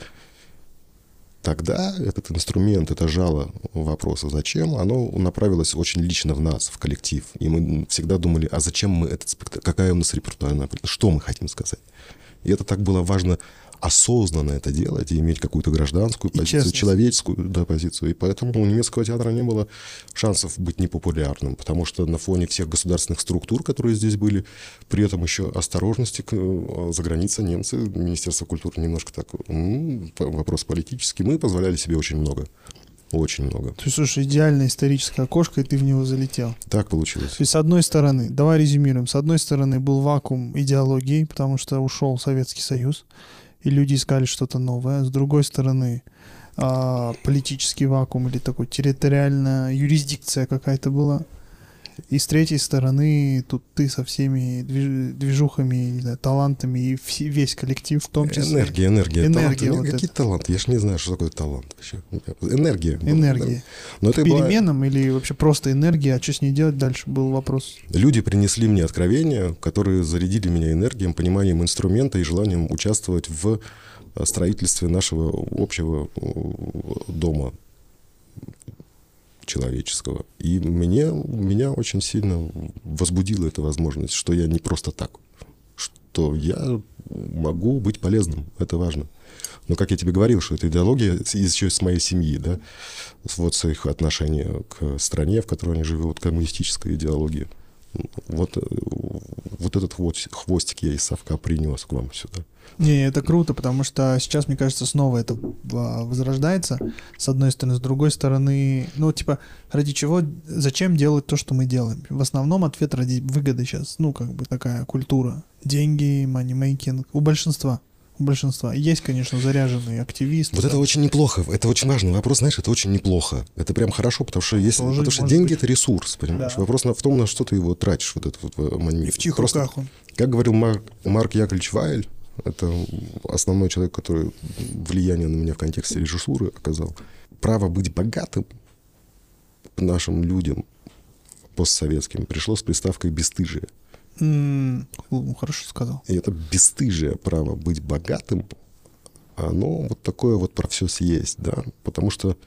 тогда этот инструмент, это жало вопроса «зачем?», оно направилось очень лично в нас, в коллектив. И мы всегда думали, а зачем мы этот спектакль, какая у нас репертуарная, что мы хотим сказать. И это так было важно осознанно это делать и иметь какую-то гражданскую позицию, честность. человеческую да, позицию. И поэтому у немецкого театра не было шансов быть непопулярным, потому что на фоне всех государственных структур, которые здесь были, при этом еще осторожности э, за границей немцы, Министерство культуры немножко так, ну, вопрос политический, мы позволяли себе очень много. Очень много. То есть, слушай, идеальное историческое окошко, и ты в него залетел. Так получилось. То есть, с одной стороны, давай резюмируем, с одной стороны был вакуум идеологии, потому что ушел Советский Союз и люди искали что-то новое. С другой стороны, а, политический вакуум или такой территориальная юрисдикция какая-то была. И с третьей стороны, тут ты со всеми движухами, не знаю, талантами и весь коллектив в том числе. Энергия, энергия. Энергия. Талант. Вот Какие это. таланты? Я же не знаю, что такое талант вообще. Энергия. Энергия. Но это Переменам была... или вообще просто энергия, а что с ней делать дальше, был вопрос. Люди принесли мне откровения, которые зарядили меня энергией, пониманием инструмента и желанием участвовать в э, строительстве нашего общего э, дома человеческого. И мне, меня очень сильно возбудила эта возможность, что я не просто так, что я могу быть полезным, это важно. Но, как я тебе говорил, что эта идеология еще с моей семьи, да, вот с их отношения к стране, в которой они живут, коммунистическая идеология. Вот, э, вот этот хвостик я из совка принес к вам сюда. Не, это круто, потому что сейчас, мне кажется, снова это а, возрождается, с одной стороны, с другой стороны, ну, типа, ради чего, зачем делать то, что мы делаем? В основном ответ ради выгоды сейчас, ну, как бы такая культура. Деньги, манимейкинг у большинства большинства. Есть, конечно, заряженные активисты. Вот да. это очень неплохо. Это очень важный вопрос, знаешь, это очень неплохо. Это прям хорошо, потому что если, потому что деньги быть. это ресурс, понимаешь? Да. Вопрос в том, на что ты его тратишь, вот этот вот э, монет. И в чих Просто, руках он. Как говорил Марк, Марк Яковлевич Вайль, это основной человек, который влияние на меня в контексте режиссуры оказал. Право быть богатым нашим людям постсоветским пришло с приставкой «бесстыжие». Хорошо сказал. И это бесстыжие право быть богатым, оно вот такое вот про все съесть, да, потому что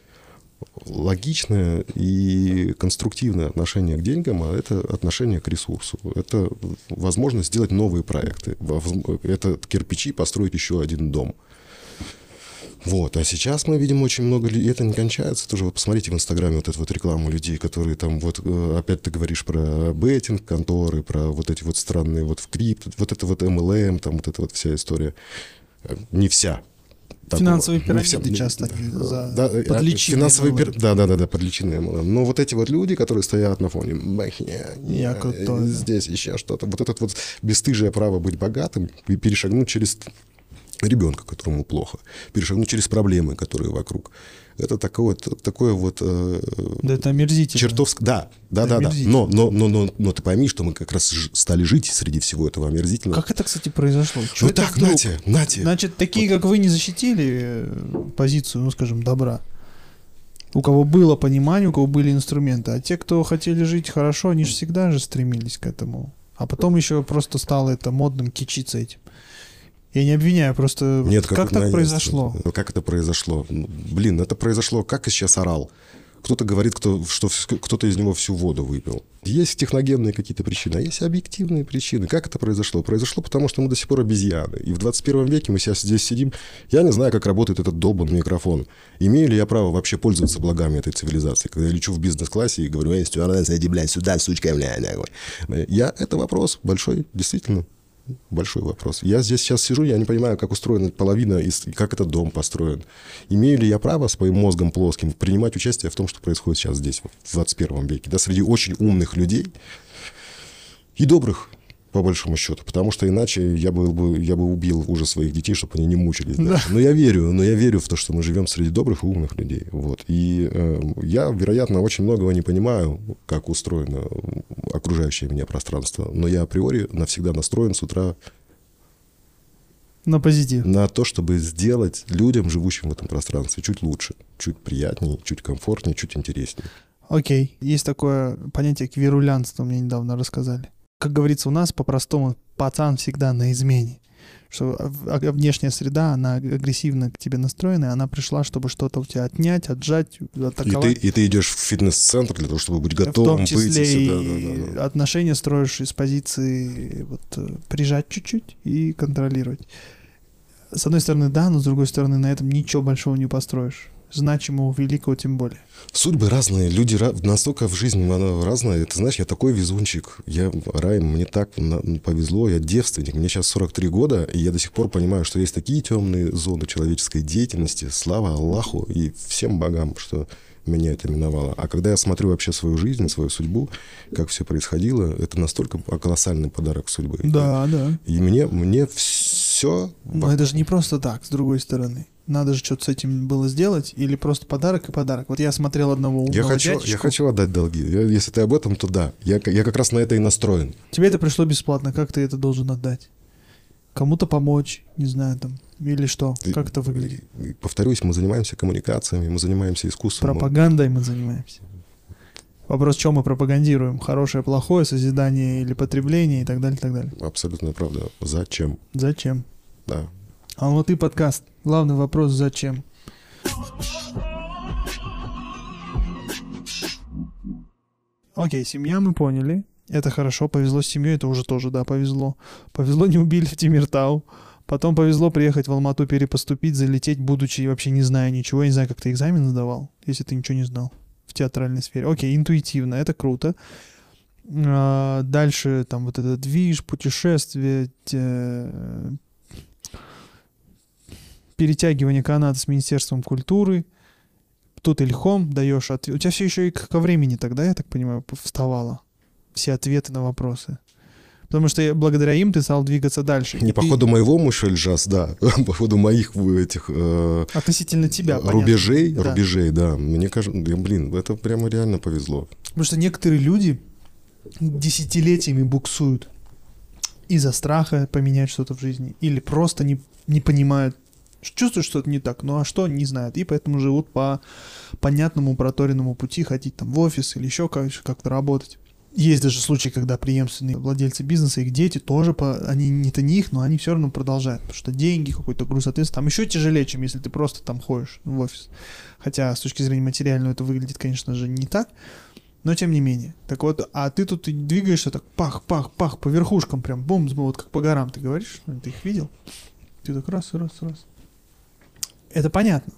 логичное и конструктивное отношение к деньгам, а это отношение к ресурсу. Это возможность сделать новые проекты. Это кирпичи построить еще один дом. Вот, а сейчас мы видим очень много людей, это не кончается тоже. Вот посмотрите в Инстаграме вот эту вот рекламу людей, которые там, вот э, опять ты говоришь про беттинг, конторы, про вот эти вот странные вот в крипто, вот это вот MLM, там вот эта вот вся история. Не вся, Финансовые пирамиды все, часто за, да, э, под финансовые пир... Да, да, да, да, под личиной Но вот эти вот люди, которые стоят на фоне, я, я крутой, здесь еще что-то. Вот этот вот бесстыжее право быть богатым и перешагнуть через ребенка, которому плохо, перешагнуть через проблемы, которые вокруг. Это такое, такое вот... Э, да это омерзительно. Чертовск... Да, да, да, да. Но, но, но, но, но ты пойми, что мы как раз стали жить среди всего этого омерзительного. Как это, кстати, произошло? Что ну так, вдруг? нате, нате. Значит, такие, вот. как вы, не защитили э, позицию, ну, скажем, добра. У кого было понимание, у кого были инструменты. А те, кто хотели жить хорошо, они же всегда же стремились к этому. А потом еще просто стало это модным кичиться этим. Я не обвиняю, просто Нет, как, как так произошло? Ну, как это произошло? Блин, это произошло, как и сейчас орал. Кто-то говорит, кто, что кто-то из него всю воду выпил. Есть техногенные какие-то причины, а есть объективные причины. Как это произошло? Произошло потому, что мы до сих пор обезьяны. И в 21 веке мы сейчас здесь сидим. Я не знаю, как работает этот долбанный микрофон. Имею ли я право вообще пользоваться благами этой цивилизации? Когда я лечу в бизнес-классе и говорю, эй, стюардесса, иди, блядь, сюда, сучка, блядь. Я, это вопрос большой, действительно большой вопрос. Я здесь сейчас сижу, я не понимаю, как устроена половина, и как этот дом построен. Имею ли я право своим мозгом плоским принимать участие в том, что происходит сейчас здесь, в 21 веке, да, среди очень умных людей и добрых, по большому счету, потому что иначе я был бы, я бы убил уже своих детей, чтобы они не мучились дальше. Но я верю, но я верю в то, что мы живем среди добрых и умных людей. Вот. И э, я, вероятно, очень многого не понимаю, как устроено окружающее меня пространство, но я априори навсегда настроен с утра на позитив. На то, чтобы сделать людям, живущим в этом пространстве, чуть лучше, чуть приятнее, чуть комфортнее, чуть интереснее. Окей. Есть такое понятие квирулянство, мне недавно рассказали как говорится у нас по-простому, пацан всегда на измене. Что внешняя среда, она агрессивно к тебе настроена, и она пришла, чтобы что-то у тебя отнять, отжать, атаковать. И ты, и ты идешь в фитнес-центр для того, чтобы быть готовым, В том числе быть, и да, да, да. отношения строишь из позиции вот, э, прижать чуть-чуть и контролировать. С одной стороны, да, но с другой стороны, на этом ничего большого не построишь значимого, великого тем более. Судьбы разные, люди настолько в жизни она разная. Ты знаешь, я такой везунчик. Я, Рай, мне так повезло, я девственник. Мне сейчас 43 года, и я до сих пор понимаю, что есть такие темные зоны человеческой деятельности. Слава Аллаху и всем богам, что меня это миновало. А когда я смотрю вообще свою жизнь, свою судьбу, как все происходило, это настолько колоссальный подарок судьбы. Да, да. И мне, мне все... Но это же не просто так, с другой стороны надо же что-то с этим было сделать, или просто подарок и подарок. Вот я смотрел одного умного я хочу, дядечку. Я хочу отдать долги. Я, если ты об этом, то да. Я, я как раз на это и настроен. Тебе это пришло бесплатно. Как ты это должен отдать? Кому-то помочь, не знаю, там, или что? Ты, как это выглядит? Повторюсь, мы занимаемся коммуникациями, мы занимаемся искусством. Пропагандой мы занимаемся. Вопрос, что мы пропагандируем? Хорошее, плохое, созидание или потребление и так далее, и так далее. Абсолютно правда. Зачем? Зачем? Да. А и подкаст. Главный вопрос зачем? Окей, семья мы поняли. Это хорошо, повезло с семьей, это уже тоже, да, повезло. Повезло не убили в Тимиртау. Потом повезло приехать в Алмату, перепоступить, залететь, будучи вообще не зная ничего. Я не знаю, как ты экзамен сдавал, если ты ничего не знал в театральной сфере. Окей, интуитивно, это круто. А, дальше там вот этот движ, путешествие, перетягивание каната с Министерством культуры, тут Ильхом даешь ответ. У тебя все еще и ко времени тогда, я так понимаю, вставало. Все ответы на вопросы. Потому что благодаря им ты стал двигаться дальше. Не по ты... ходу моего Мушельжас, да, по ходу моих этих... Э, Относительно тебя, Рубежей, понятно. рубежей, да. да. Мне кажется, блин, это прямо реально повезло. Потому что некоторые люди десятилетиями буксуют из-за страха поменять что-то в жизни или просто не, не понимают чувствуют что-то не так, ну а что, не знают, и поэтому живут по понятному проторенному пути, ходить там в офис или еще как-то работать. Есть даже случаи, когда преемственные владельцы бизнеса, их дети тоже, по, они не их, но они все равно продолжают, потому что деньги, какой-то груз ответственности, там еще тяжелее, чем если ты просто там ходишь в офис. Хотя с точки зрения материального это выглядит, конечно же, не так, но тем не менее. Так вот, а ты тут двигаешься так пах-пах-пах по верхушкам прям, бум, вот как по горам, ты говоришь, ты их видел? Ты так раз, раз, раз. Это понятно.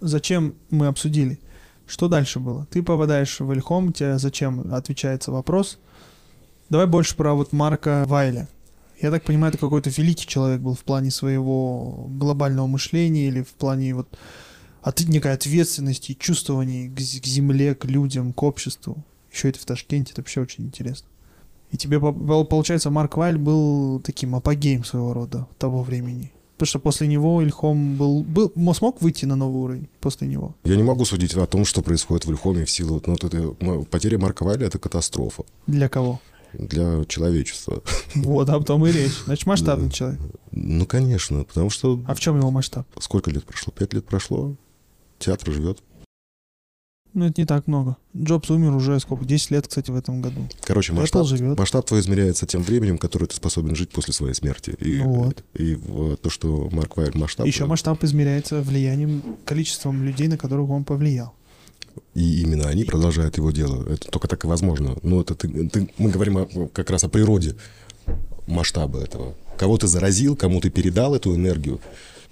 Зачем мы обсудили? Что дальше было? Ты попадаешь в Эльхом, тебе зачем отвечается вопрос. Давай больше про вот Марка Вайля. Я так понимаю, это какой-то великий человек был в плане своего глобального мышления или в плане вот от, некой ответственности, чувствований к, к земле, к людям, к обществу. Еще это в Ташкенте, это вообще очень интересно. И тебе, получается, Марк Вайль был таким апогеем своего рода того времени. Потому что после него Ильхом был, был смог выйти на новый уровень после него. Я не могу судить о том, что происходит в Ильхоме в силу... Ну, вот это, потеря Марка Вайля — это катастрофа. Для кого? Для человечества. Вот, об том и речь. Значит, масштабный да. человек. Ну, конечно, потому что... А в чем его масштаб? Сколько лет прошло? Пять лет прошло. Театр живет. Ну, это не так много. Джобс умер уже сколько? 10 лет, кстати, в этом году. Короче, масштаб, живет. масштаб твой измеряется тем временем, которое ты способен жить после своей смерти. И, ну вот. и, и то, что Марк Вайль масштаб... Еще масштаб измеряется влиянием, количеством людей, на которых он повлиял. И именно они продолжают его дело. Это только так и возможно. Ну, это ты, ты, мы говорим о, как раз о природе масштаба этого. Кого ты заразил, кому ты передал эту энергию,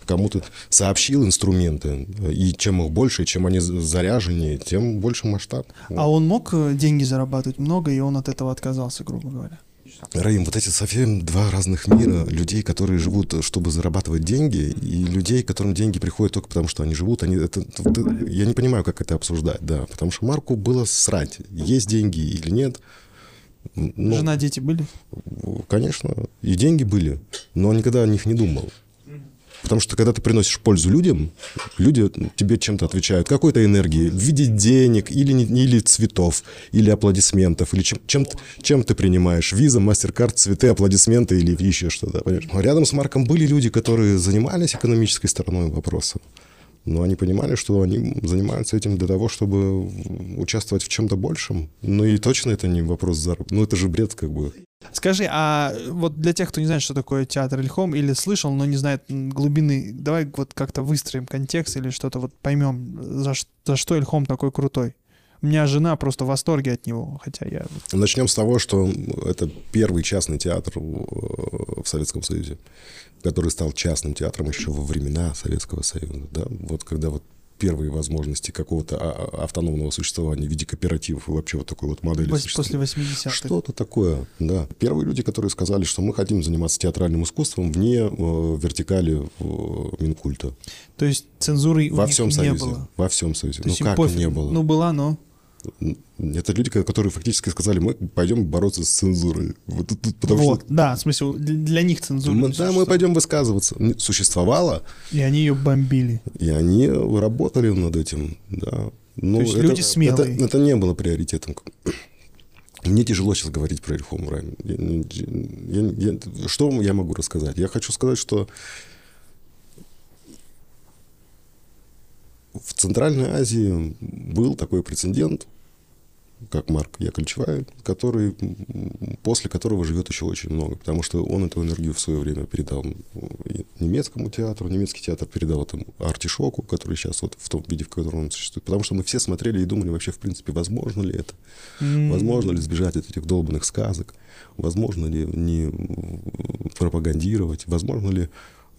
кому-то сообщил инструменты, и чем их больше, чем они заряженнее, тем больше масштаб. А он мог э, деньги зарабатывать много, и он от этого отказался, грубо говоря? Раим, вот эти совсем два разных мира. Людей, которые живут, чтобы зарабатывать деньги, и людей, которым деньги приходят только потому, что они живут. Они, это, это, я не понимаю, как это обсуждать, да. Потому что Марку было срать, есть деньги или нет. Ну, Жена, дети были? Конечно, и деньги были, но никогда о них не думал. Потому что когда ты приносишь пользу людям, люди тебе чем-то отвечают, какой-то энергией, в виде денег или, или цветов, или аплодисментов, или чем, чем, чем ты принимаешь, виза, мастер-карт, цветы, аплодисменты или еще что-то. понимаешь? Рядом с Марком были люди, которые занимались экономической стороной вопроса. Но они понимали, что они занимаются этим для того, чтобы участвовать в чем-то большем. Ну и точно это не вопрос заработка. Ну это же бред как бы. Скажи, а вот для тех, кто не знает, что такое театр Ильхом, или слышал, но не знает глубины, давай вот как-то выстроим контекст или что-то вот поймем, за, за что Ильхом такой крутой. У меня жена просто в восторге от него, хотя я... Начнем с того, что это первый частный театр в в Советском Союзе, который стал частным театром еще во времена Советского Союза. Да? Вот когда вот первые возможности какого-то а- а- автономного существования в виде кооперативов и вообще вот такой вот модели. После 80-х. Что-то такое, да. Первые люди, которые сказали, что мы хотим заниматься театральным искусством вне э, вертикали э, Минкульта. То есть цензуры у Во них всем не Союзе. было. Во всем Союзе. То Ну как пофиг. не было? Ну, была, но... Это люди, которые фактически сказали, мы пойдем бороться с цензурой. Вот потому вот, что да, в смысле, для них цензура. мы, да, мы существовала. пойдем высказываться. Существовало, И они ее бомбили. и они работали над этим, да. Но То есть это, люди смелые. Это, это не было приоритетом. Мне тяжело сейчас говорить про Ильхом Райм. Я- я- я- что я могу рассказать? Я хочу сказать, что в Центральной Азии был такой прецедент, как Марк Яковлевич который, после которого живет еще очень много, потому что он эту энергию в свое время передал и немецкому театру, немецкий театр передал этому артишоку, который сейчас вот в том виде, в котором он существует, потому что мы все смотрели и думали вообще, в принципе, возможно ли это, М, возможно ли сбежать от этих долбанных сказок, возможно ли не м, пропагандировать, возможно ли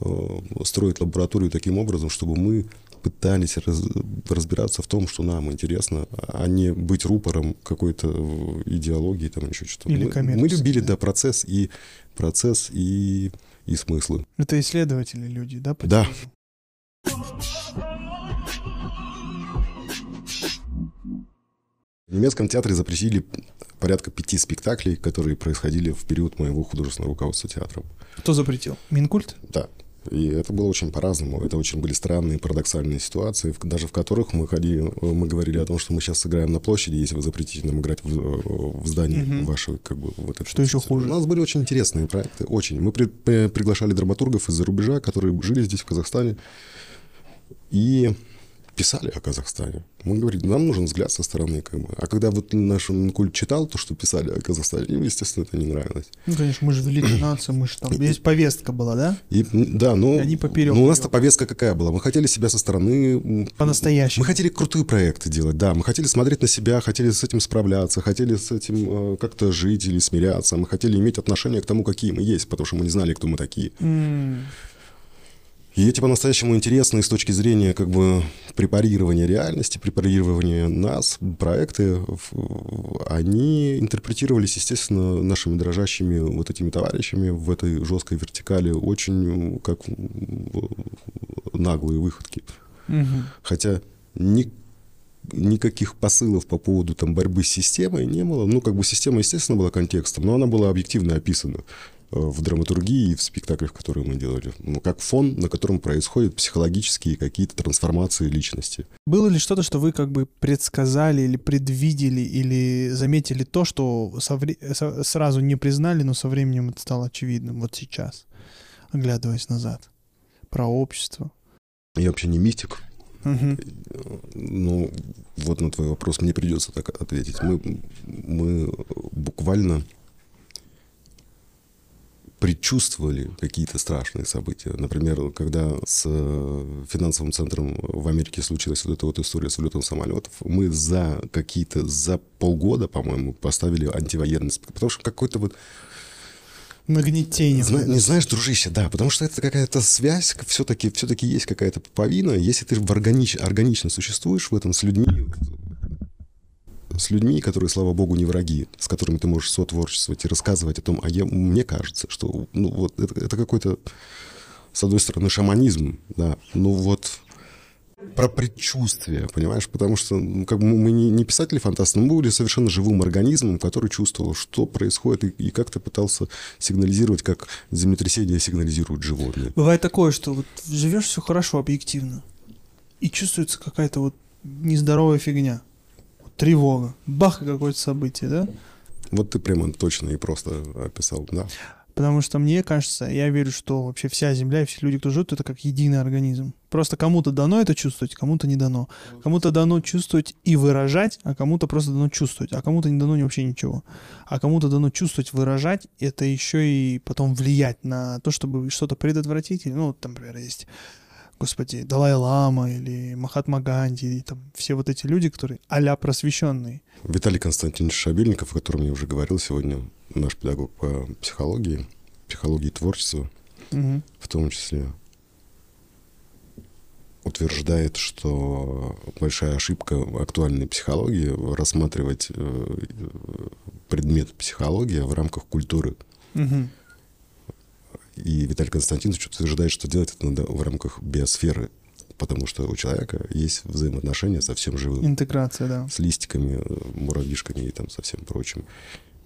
э, строить лабораторию таким образом, чтобы мы пытались раз- разбираться в том, что нам интересно, а не быть рупором какой-то идеологии, там еще что-то. Или мы, мы любили, да, процесс и процесс и, и смыслы. Это исследователи люди, да? по Да. В немецком театре запретили порядка пяти спектаклей, которые происходили в период моего художественного руководства театром. Кто запретил? Минкульт? Да. И это было очень по-разному. Это очень были странные, парадоксальные ситуации, даже в которых мы ходили, мы говорили о том, что мы сейчас сыграем на площади, если вы запретите нам играть в, в здании Мгм. вашего, как бы, вот это Что еще хуже? У нас были очень интересные проекты, очень. Мы при- при- приглашали драматургов из-за рубежа, которые жили здесь, в Казахстане, и писали о Казахстане. Мы говорили, нам нужен взгляд со стороны, как бы. А когда вот наш Минкульт читал то, что писали о Казахстане, им, естественно, это не нравилось. Ну, конечно, мы же великая нация, мы же там... Здесь повестка была, да? И, да, ну, И они поперек ну, у нас-то повестка какая была? Мы хотели себя со стороны... По-настоящему. Мы хотели крутые проекты делать, да. Мы хотели смотреть на себя, хотели с этим справляться, хотели с этим э, как-то жить или смиряться. Мы хотели иметь отношение к тому, какие мы есть, потому что мы не знали, кто мы такие. М, И эти по-настоящему интересные с точки зрения как бы препарирования реальности, препарирования нас, проекты, они интерпретировались, естественно, нашими дрожащими вот этими товарищами в этой жесткой вертикали очень как наглые выходки. мгм. Хотя ни- никаких посылов по поводу там, борьбы с системой не было. Ну, как бы система, естественно, была контекстом, но она была объективно описана в драматургии и в спектаклях, которые мы делали. Ну, как фон, на котором происходят психологические какие-то трансформации личности. Было ли что-то, что вы как бы предсказали или предвидели, или заметили то, что со вре- со- сразу не признали, но со временем это стало очевидным вот сейчас, оглядываясь назад? Про общество. Я вообще не мистик, Мгм. Ну, вот на твой вопрос мне придется так ответить. Мы, мы буквально предчувствовали какие-то страшные события. Например, когда с э, финансовым центром в Америке случилась вот эта вот история с улетом самолетов, мы за какие-то, за полгода, по-моему, поставили антивоенный спектакль. Потому что какой-то вот Нагнетение. Зна- не знаешь, дружище, да, потому что это какая-то связь, все-таки все есть какая-то пуповина. Если ты органич- органично существуешь в этом с людьми, с людьми, которые, слава богу, не враги, с которыми ты можешь сотворчествовать и рассказывать о том, а я, мне кажется, что ну, вот это, это какой-то, с одной стороны, шаманизм, да, ну вот про предчувствие, понимаешь? Потому что ну, как бы мы не, не писатели-фантасты, мы были совершенно живым организмом, который чувствовал, что происходит, и, и как-то пытался сигнализировать, как землетрясение сигнализирует животные. Бывает такое, что вот живешь все хорошо, объективно, и чувствуется какая-то вот нездоровая фигня, тревога, бах, какое-то событие, да? Вот ты прямо точно и просто описал, да. Потому что мне кажется, я верю, что вообще вся Земля и все люди, кто живут, это как единый организм. Просто кому-то дано это чувствовать, кому-то не дано. Кому-то дано чувствовать и выражать, а кому-то просто дано чувствовать, а кому-то не дано вообще ничего. А кому-то дано чувствовать, выражать, это еще и потом влиять на то, чтобы что-то предотвратить. Ну, там, например, есть господи, Далай-Лама или Махатма Ганди, или там все вот эти люди, которые а просвещенные. Виталий Константинович Шабельников, о котором я уже говорил сегодня, наш педагог по психологии, психологии творчества, угу. в том числе, утверждает, что большая ошибка актуальной психологии рассматривать э, предмет психология в рамках культуры. Угу. И Виталий Константинович утверждает, что делать это надо в рамках биосферы, потому что у человека есть взаимоотношения со всем живым. Интеграция, да. С листиками, муравьишками и там со всем прочим.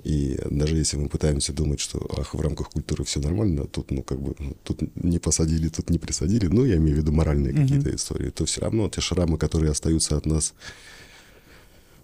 И даже если мы пытаемся думать, что ах, в рамках культуры все нормально, тут, ну, как бы, тут не посадили, тут не присадили, ну, я имею в виду моральные mm-hmm. какие-то истории, то все равно те шрамы, которые остаются от нас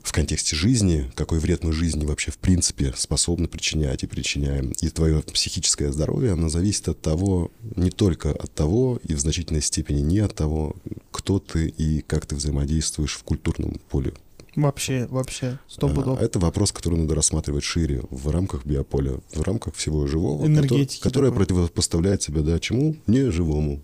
в контексте жизни, какой вред мы жизни вообще в принципе способны причинять и причиняем. И твое психическое здоровье, оно зависит от того, не только от того, и в значительной степени не от того, кто ты и как ты взаимодействуешь в культурном поле Вообще, вообще, сто а, пудов. Это вопрос, который надо рассматривать шире, в рамках биополя, в рамках всего живого, Энергетики которое такой. противопоставляет себя, да, чему? Не живому.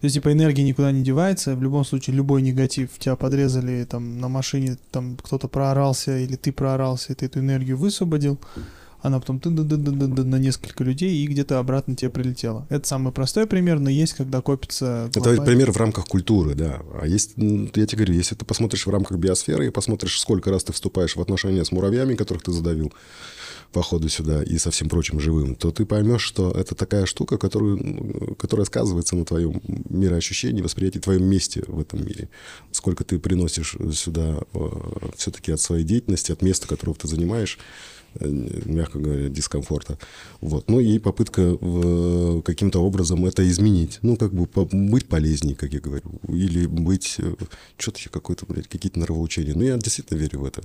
То есть, типа, энергия никуда не девается, в любом случае, любой негатив, тебя подрезали, там, на машине, там, кто-то проорался, или ты проорался, и ты эту энергию высвободил, она потом на несколько людей и где-то обратно тебе прилетела. Это самый простой пример, но есть, когда копится... Это пример в рамках культуры, да. А есть, я тебе говорю, если ты посмотришь в рамках биосферы и посмотришь, сколько раз ты вступаешь в отношения с муравьями, которых ты задавил, по ходу сюда и со всем прочим живым, то ты поймешь, что это такая штука, которую, которая сказывается на твоем мироощущении, восприятии, твоем месте в этом мире. Сколько ты приносишь сюда э, все-таки от своей деятельности, от места, которого ты занимаешь, Э, мягко говоря, дискомфорта. Вот. Ну и попытка каким-то образом это изменить. Ну, как бы быть полезнее, как я говорю. Или быть... Э, Что-то еще какое-то, блядь, какие-то нравоучения. Ну, я действительно верю в это.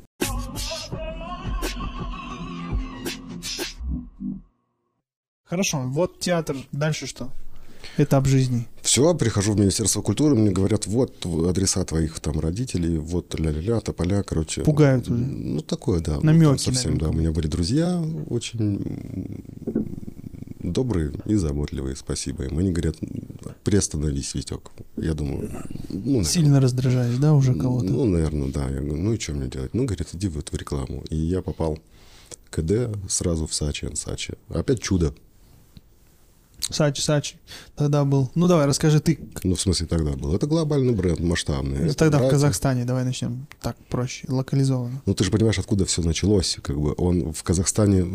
Хорошо, вот театр. Дальше что? этап жизни? Все, прихожу в Министерство культуры, мне говорят, вот адреса твоих там родителей, вот ля-ля-ля, тополя, короче. Пугают уже. Ну, такое, да. Намеки, ну, совсем, намеки. да. У меня были друзья очень добрые и заботливые, спасибо им. Они говорят, приостановись, Витек. Я думаю, ну, Сильно раздражаешь, да, уже кого-то? Ну, наверное, да. Я говорю, ну и что мне делать? Ну, говорят, иди вот в рекламу. И я попал КД сразу в Сачи, Сачи. Опять чудо. Сачи, Сачи тогда был. Ну давай, расскажи ты. Ну в смысле тогда был. Это глобальный бренд, масштабный. Ну, тогда в Казахстане, давай начнем так проще, локализованно. Ну ты же понимаешь, откуда все началось. Как бы он в Казахстане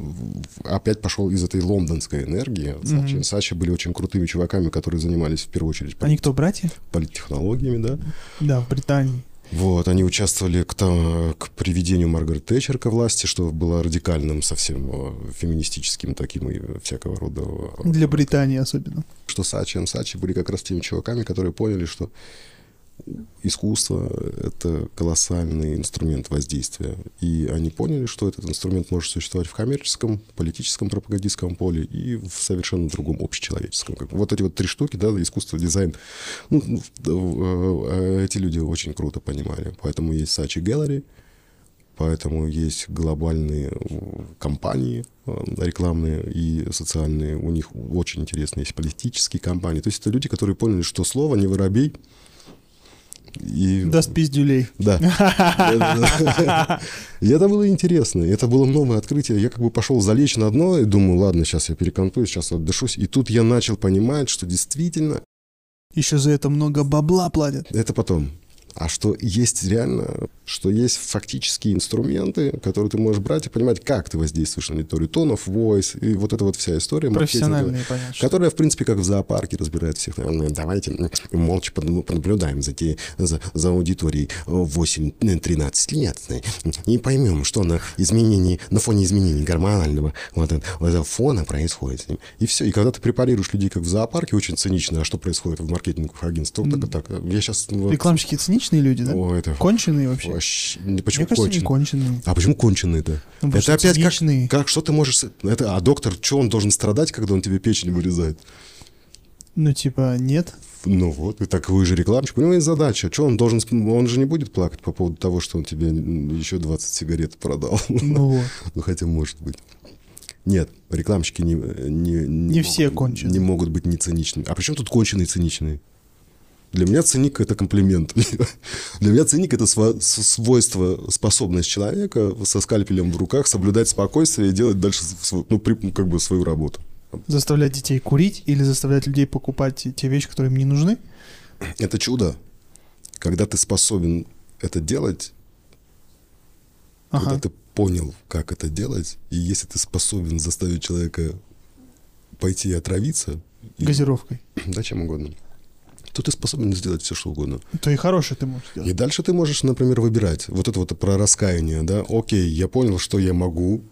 опять пошел из этой лондонской энергии. Сачи, mm-hmm. Сачи были очень крутыми чуваками, которые занимались в первую очередь... Они кто, братья? Политтехнологиями, да. Да, в Британии. Вот, они участвовали к, там, к приведению Маргарет Тэтчер ко власти, что было радикальным совсем э, феминистическим таким и всякого рода... Э, Для Британии особенно. Что Сачи и Сачи были как раз теми чуваками, которые поняли, что искусство — это колоссальный инструмент воздействия. И они поняли, что этот инструмент может существовать в коммерческом, политическом, пропагандистском поле и в совершенно другом общечеловеческом. Вот эти вот три штуки, да, искусство, дизайн, ну, э, эти люди очень круто понимали. Поэтому есть Сачи Gallery, поэтому есть глобальные компании э, рекламные и социальные, у них очень интересные есть политические компании. То есть это люди, которые поняли, что слово «не воробей», и... Даст пиздюлей. Да. И это было интересно. Это было новое открытие. Я как бы пошел залечь на дно и думаю, ладно, сейчас я перекантуюсь, сейчас отдышусь. И тут я начал понимать, что действительно... Еще за это много бабла платят. Это потом. А что есть реально, что есть фактические инструменты, которые ты можешь брать и понимать, как ты воздействуешь на аудиторию, of voice, и вот эта вот вся история Профессиональные, понятно. Которая, в принципе, как в зоопарке разбирает всех. Ну, давайте молча понаблюдаем за, те, за, за аудиторией 8-13 лет и поймем, что на изменении, на фоне изменений гормонального вот, вот этого фона происходит с ним. И все. И когда ты препарируешь людей, как в зоопарке, очень цинично, а что происходит в маркетинговых агентствах, так, так. Я сейчас... Вот... Рекламщики циничные люди, да? О, это... Конченые вообще? Вообще... Почему Мне кажется, конченые. А почему конченые-то? Ну, это опять циничные. как, как, что ты можешь... Это, а доктор, что он должен страдать, когда он тебе печень вырезает? Ну, типа, нет. Ну вот, и так вы же рекламщик. У него есть задача. Что он должен... Он же не будет плакать по поводу того, что он тебе еще 20 сигарет продал. Ну вот. ну, хотя, может быть. Нет, рекламщики не... Не, не, не могут, все конченые. Не могут быть не циничными. А при чем тут конченые и циничные? Для меня ценник — это комплимент. Для меня ценник — это свойство, способность человека со скальпелем в руках соблюдать спокойствие и делать дальше ну, как бы свою работу. Заставлять детей курить или заставлять людей покупать те вещи, которые им не нужны? Это чудо. Когда ты способен это делать, ага. когда ты понял, как это делать, и если ты способен заставить человека пойти и отравиться... Газировкой. И, да, чем угодно то ты способен сделать все, что угодно. То и хорошее ты можешь сделать. И дальше ты можешь, например, выбирать. Вот это вот про раскаяние, да. Окей, я понял, что я могу,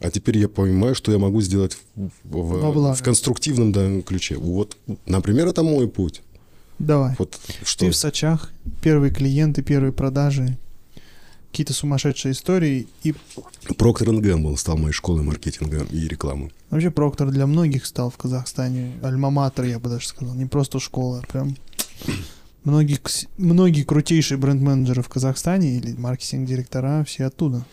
а теперь я понимаю, что я могу сделать в, в, в конструктивном да, ключе. Вот, например, это мой путь. Давай. Вот что. Ты в Сочах, первые клиенты, первые продажи, какие-то сумасшедшие истории. И... Проктор Гэмбл стал моей школой маркетинга и рекламы. Вообще Проктор для многих стал в Казахстане. Альма-матер, я бы даже сказал. Не просто школа, а прям... Многие, многие крутейшие бренд-менеджеры в Казахстане или маркетинг-директора все оттуда.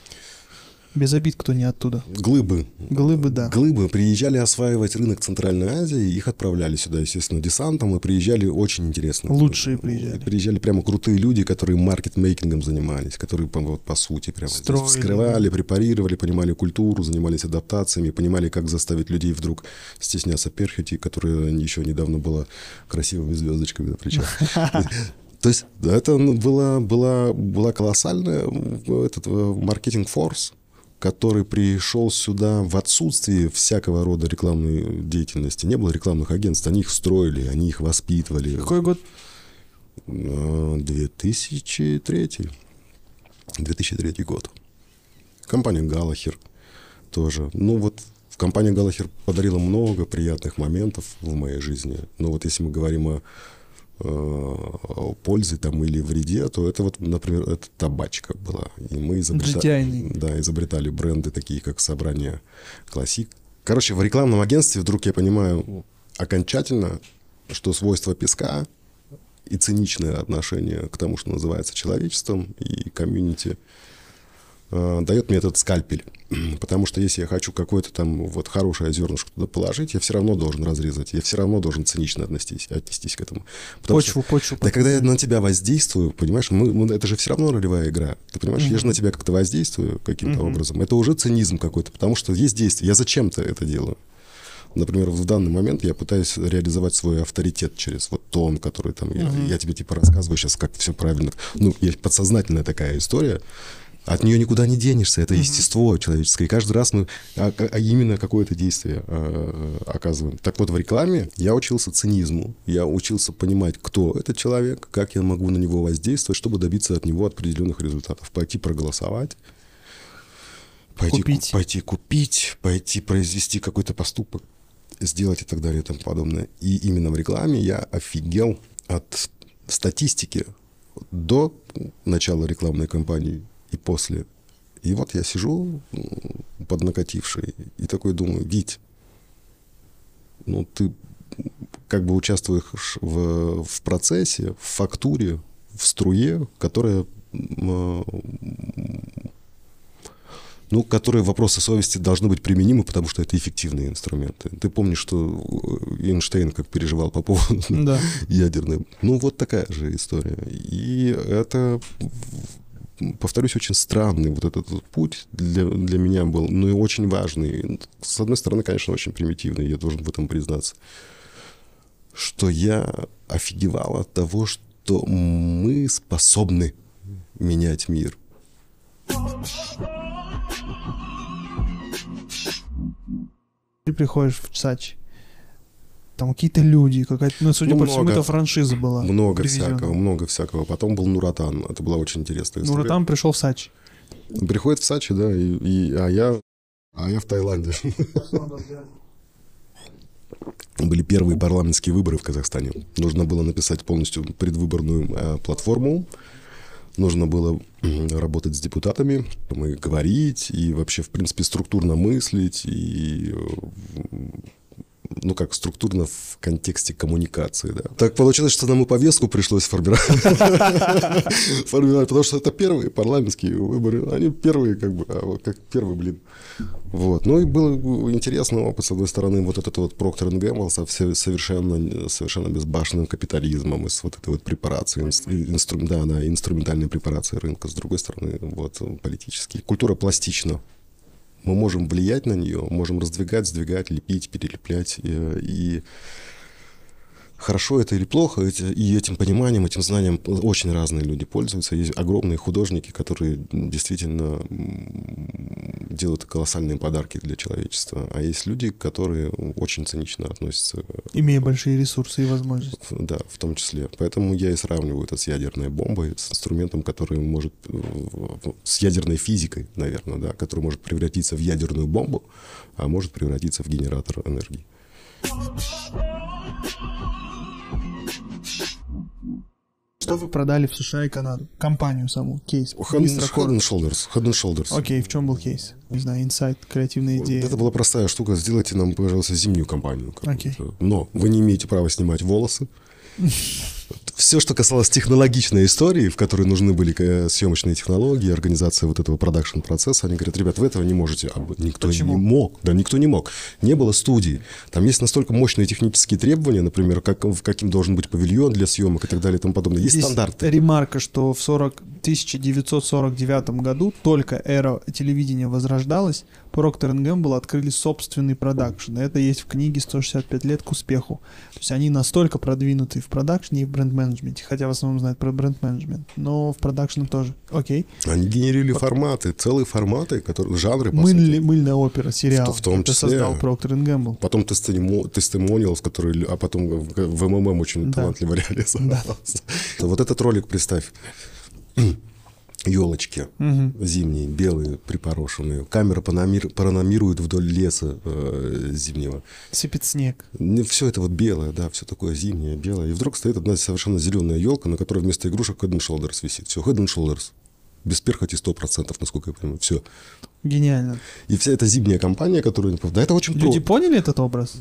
Без обид, кто не оттуда. Глыбы. Глыбы, да. Глыбы приезжали осваивать рынок Центральной Азии, их отправляли сюда, естественно, десантом, и приезжали очень интересно. Лучшие приезжали. Приезжали прямо крутые люди, которые маркетмейкингом занимались, которые, вот, по сути, прямо Строили. вскрывали, препарировали, понимали культуру, занимались адаптациями, понимали, как заставить людей вдруг стесняться перхоти, которая еще недавно была красивыми звездочками на плечах. То есть это ну, была, была, была колоссальная этот э, маркетинг-форс, который пришел сюда в отсутствии всякого рода рекламной деятельности. Не было рекламных агентств, они их строили, они их воспитывали. Какой год? 2003. 2003 год. Компания Галахер тоже. Ну вот компания Галахер подарила много приятных моментов в моей жизни. Но вот если мы говорим о Э, пользы там или вреде, то это вот, например, это табачка была. И мы изобретали, да, изобретали бренды такие, как Собрание Классик. Короче, в рекламном агентстве вдруг я понимаю окончательно, что свойства песка и циничное отношение к тому, что называется человечеством и комьюнити – э, дает мне этот скальпель. Потому что если я хочу какое-то там вот хорошее зернышко туда положить, я все равно должен разрезать, я все равно должен цинично отнестись, отнестись к этому. Потому почву, что, почву. Да, когда я на тебя воздействую, понимаешь, мы, мы, это же все равно ролевая игра. Ты понимаешь, mm-hmm. я же на тебя как-то воздействую каким-то mm-hmm. образом. Это уже цинизм какой-то, потому что есть действие. Я зачем-то это делаю. Например, в данный момент я пытаюсь реализовать свой авторитет через вот тон, который там mm-hmm. я, я тебе типа рассказываю сейчас, как все правильно. Ну, есть подсознательная такая история. От нее никуда не денешься, это естество человеческое. И каждый раз мы а, а именно какое-то действие а, оказываем. Так вот, в рекламе я учился цинизму, я учился понимать, кто этот человек, как я могу на него воздействовать, чтобы добиться от него определенных результатов. Пойти проголосовать, пойти купить, пойти, купить, пойти произвести какой-то поступок, сделать и так далее и тому подобное. И именно в рекламе я офигел от статистики до начала рекламной кампании и после. И вот я сижу поднакативший и такой думаю, Вить, ну ты как бы участвуешь в, в процессе, в фактуре, в струе, которая ну, которые вопросы совести должны быть применимы, потому что это эффективные инструменты. Ты помнишь, что Эйнштейн как переживал по поводу да. ядерной. Ну, вот такая же история. И это повторюсь, очень странный вот этот путь для, для меня был, но и очень важный. С одной стороны, конечно, очень примитивный, я должен в этом признаться. Что я офигевал от того, что мы способны менять мир. Ты приходишь в Сачи, там какие-то люди, какая-то, ну, судя Ну, по всему, много. это франшиза была. Много привезена. всякого, много всякого. Потом был Нуратан. Это была очень интересная история. Нуратан пришел в Сачи. Приходит в Сачи, да, и, и- а я, а я в Таиланде. Были первые парламентские выборы в Казахстане. Нужно было написать полностью предвыборную э, платформу. Нужно было работать с депутатами, и говорить, и вообще, в принципе, структурно мыслить, и э, ну как, структурно в контексте коммуникации, да. Так получилось, что нам и повестку пришлось формировать. Формировать, потому что это первые парламентские выборы. Они первые, как бы, а как первый, блин. Вот. Ну и был интересный опыт, с одной стороны, вот этот вот Procter Gamble со совершенно, совершенно безбашенным капитализмом и с вот этой вот препарацией, инс- инстру- да, да, инструментальной препарацией рынка. С другой стороны, вот политический. Культура пластична. Мы можем влиять на нее, можем раздвигать, сдвигать, лепить, перелеплять. э, И хорошо это или плохо, эти- и этим пониманием, этим знанием очень разные люди пользуются. Есть огромные художники, которые действительно делают колоссальные подарки для человечества. А есть люди, которые очень цинично относятся Имея большие ресурсы и возможности. Да, в том числе. Поэтому я и сравниваю это с ядерной бомбой, с инструментом, который может, э, с ядерной физикой, наверное, да, который может превратиться в ядерную бомбу, а может превратиться в генератор энергии. Что вы продали в США и Канаду? Компанию саму, кейс. Head Быстро, and коротко. Shoulders. Head and Shoulders. Окей, в чем был кейс? Не знаю, инсайт, креативная идея. Это была простая штука. Сделайте нам, пожалуйста, зимнюю компанию. Окей. Но вы не имеете права снимать волосы. Все, что касалось технологичной истории, в которой нужны были э, съемочные технологии, организация вот этого продакшн-процесса, они говорят, ребят, вы этого не можете. А никто Почему? не мог. Да, никто не мог. Не было студии. Там есть настолько мощные технические требования, например, как, в каким должен быть павильон для съемок и так далее и тому подобное. Есть Здесь стандарты. ремарка, что в 40, 1949 году только эра телевидения возрождалась, Procter Gamble открыли собственный продакшн. Это есть в книге «165 лет к успеху». То есть они настолько продвинуты в продакшне и в бренд-менеджменте, хотя в основном знают про бренд-менеджмент, но в продакшне тоже. Окей. Они генерили форматы, целые форматы, которые, жанры, по сути. Мыльная, опера, сериал. В том Это числе. создал Procter Gamble. Потом тестимо- тестимониалс, который, а потом в, МММ очень Да. талантливо реализовался. Вот этот ролик, представь, елочки Мгм. зимние, белые, припорошенные. Камера паномир- вдоль леса э, зимнего. Сыпет снег. Все это вот белое, да, все такое зимнее, белое. И вдруг стоит одна совершенно зеленая елка, на которой вместо игрушек Head and Shoulders висит. Все, Head and Shoulders. Без перхоти 100%, насколько я понимаю. Все. Гениально. И вся эта зимняя компания, которую... Да, это очень Люди про- поняли этот образ?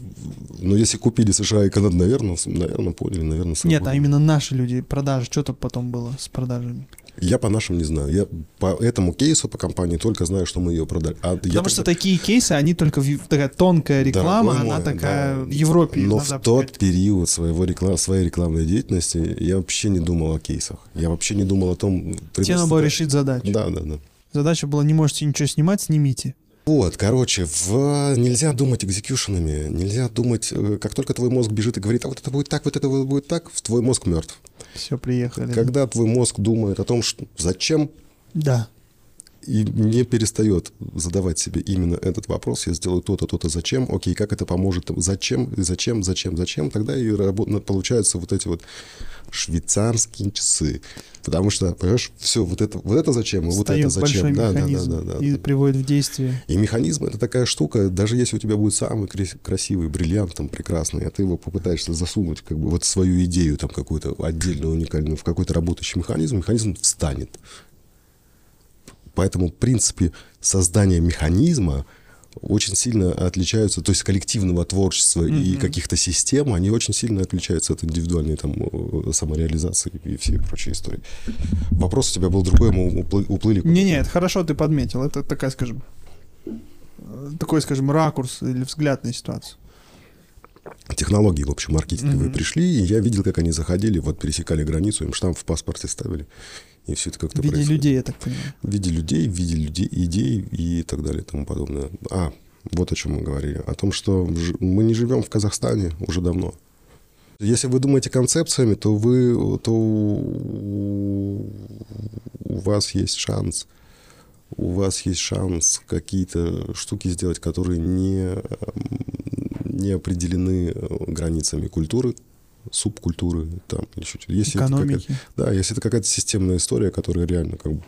Но если купили США и Канаду, наверное, наверное, поняли, наверное, Нет, сработало. а именно наши люди, продажи, что там потом было с продажами? Я по нашим не знаю. Я по этому кейсу, по компании только знаю, что мы ее продали. А я Потому что тогда- такие кейсы, они только в- такая тонкая реклама, Дорогой она мой, такая да. в Европе. Но в тот период своего реклам, своей рекламной деятельности я вообще не думал о кейсах. Я вообще не думал о том... Тебе надо было решить задачу. Да, да, да. Задача была, не можете ничего снимать, снимите. Вот, короче, в... нельзя думать экзекьюшенами, нельзя думать, э, как только твой мозг бежит и говорит, а вот это будет так, вот это вот будет так, твой мозг мертв. Все, приехали. Когда твой мозг думает о том, что зачем Да. И не перестает задавать себе именно этот вопрос, я сделаю то-то, то-то, зачем, окей, как это поможет, зачем, зачем, зачем, зачем, тогда и рабо- ну, получаются вот эти вот швейцарские часы. Потому что, понимаешь, все, вот это, вот это зачем, и вот это зачем. Да, да, да, да, да. и приводит в действие. И механизм это такая штука, даже если у тебя будет самый крас- красивый бриллиант, там, прекрасный, а ты его попытаешься засунуть, как бы, вот свою идею, там, какую-то отдельную, уникальную, в какой-то работающий механизм, механизм встанет. Поэтому, в принципе, создание механизма очень сильно отличаются, то есть коллективного творчества и каких-то систем, они очень сильно отличаются от индивидуальной там самореализации и всей прочей истории. Вопрос у тебя был другой, мы уплы- уплыли. Не-не, это хорошо ты подметил. Это такая, скажем, такой, скажем, ракурс или взгляд на ситуацию. технологии, в общем, маркетинговые Мгм. пришли, и я видел, как они заходили, вот пересекали границу, им штамп в паспорте ставили, и все это как-то В виде происходит. людей, я так понимаю. В виде людей, в виде людей, идей и так далее и тому подобное. А, вот о чем мы говорили. О том, что мы не живем в Казахстане уже давно. Если вы думаете концепциями, то вы, то у вас есть шанс, у вас есть шанс какие-то штуки сделать, которые не, не определены границами культуры, субкультуры, там, или что-то. Если Экономики. Это да, если это какая-то системная история, которая реально как бы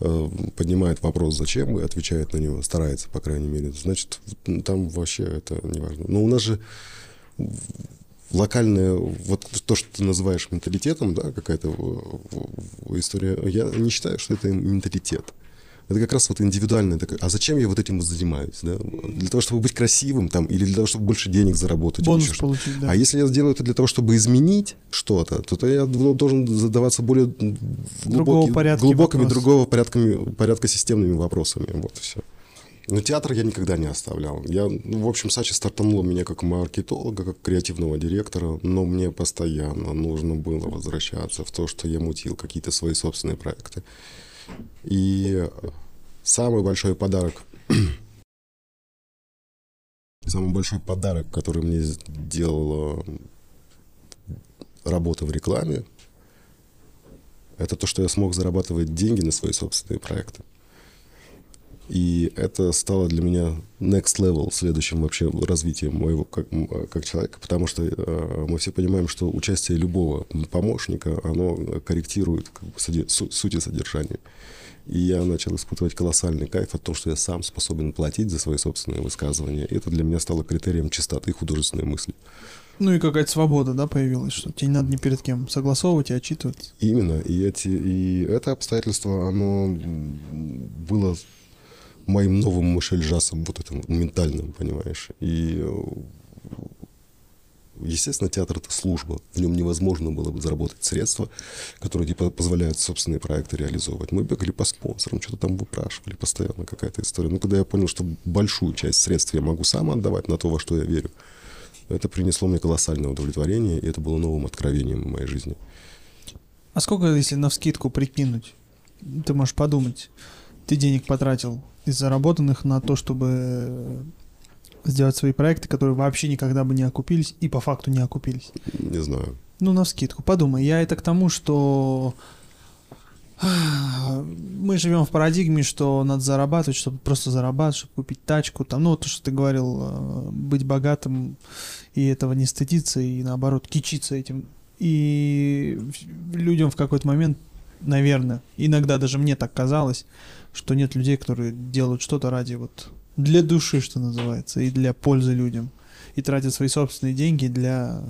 э, поднимает вопрос, зачем, и отвечает на него, старается, по крайней мере, значит, там вообще это не важно. Но у нас же локальное, вот то, что ты называешь менталитетом, да, какая-то история, я не считаю, что это менталитет. Это как раз вот индивидуальное такое. А зачем я вот этим занимаюсь? Да? Для того, чтобы быть красивым там, или для того, чтобы больше денег заработать. Бонус получить, да. А если я сделаю это для того, чтобы изменить что-то, то, то я должен задаваться более глубокий, глубокими, вопрос. другого порядка, порядка системными вопросами. Вот и все. Но театр я никогда не оставлял. Я, ну, в общем, Сачи стартанула меня как маркетолога, как креативного директора, но мне постоянно нужно было возвращаться в то, что я мутил какие-то свои собственные проекты. И самый большой подарок, самый большой подарок, который мне сделала работа в рекламе, это то, что я смог зарабатывать деньги на свои собственные проекты. И это стало для меня next level, следующим вообще развитием моего как, как человека, потому что э, мы все понимаем, что участие любого помощника, оно корректирует как бы, сути содержания. И я начал испытывать колоссальный кайф от того, что я сам способен платить за свои собственные высказывания. И это для меня стало критерием чистоты художественной мысли. Ну и какая-то свобода, да, появилась, что тебе не надо ни перед кем согласовывать и отчитываться. Именно. И, эти, и это обстоятельство, оно было моим новым мышельжасом, вот этим ментальным, понимаешь. И, естественно, театр — это служба. В нем невозможно было бы заработать средства, которые типа, позволяют собственные проекты реализовывать. Мы бегали по спонсорам, что-то там выпрашивали постоянно, какая-то история. Но когда я понял, что большую часть средств я могу сам отдавать на то, во что я верю, это принесло мне колоссальное удовлетворение, и это было новым откровением в моей жизни. А сколько, если на вскидку прикинуть, ты можешь подумать, ты денег потратил из заработанных на то, чтобы сделать свои проекты, которые вообще никогда бы не окупились и по факту не окупились? Не знаю. Ну, на скидку. Подумай. Я это к тому, что мы живем в парадигме, что надо зарабатывать, чтобы просто зарабатывать, чтобы купить тачку. Там, ну, то, что ты говорил, э, быть богатым и этого не стыдиться, и наоборот, кичиться этим. И людям в какой-то момент, наверное, иногда даже мне так казалось, что нет людей, которые делают что-то ради вот для души, что называется, и для пользы людям. И тратят свои собственные деньги для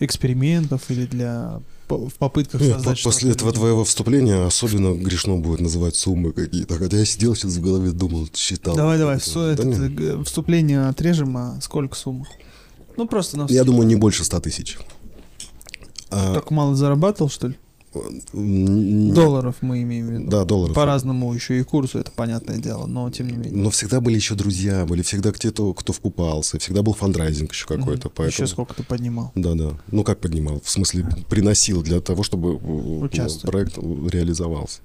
экспериментов или для в попытках Нет, создать После этого твоего вступления особенно грешно будет называть суммы какие-то. Хотя я сидел сейчас в голове, думал, считал. Давай, давай, это, да этот, э, вступление отрежем, а сколько сумма? Ну, просто на Я думаю, не больше 100 тысяч. А... Так мало зарабатывал, что ли? Долларов мы имеем в виду. Да, долларов. По-разному еще и курсу, это понятное дело, но тем не менее. Но всегда были еще друзья, были всегда кто-то, кто вкупался, всегда был фандрайзинг еще какой-то. Mm-hmm. Поэтому... Еще сколько ты поднимал? Да, да. Ну как поднимал? В смысле, приносил для того, чтобы Участвуй. проект реализовался.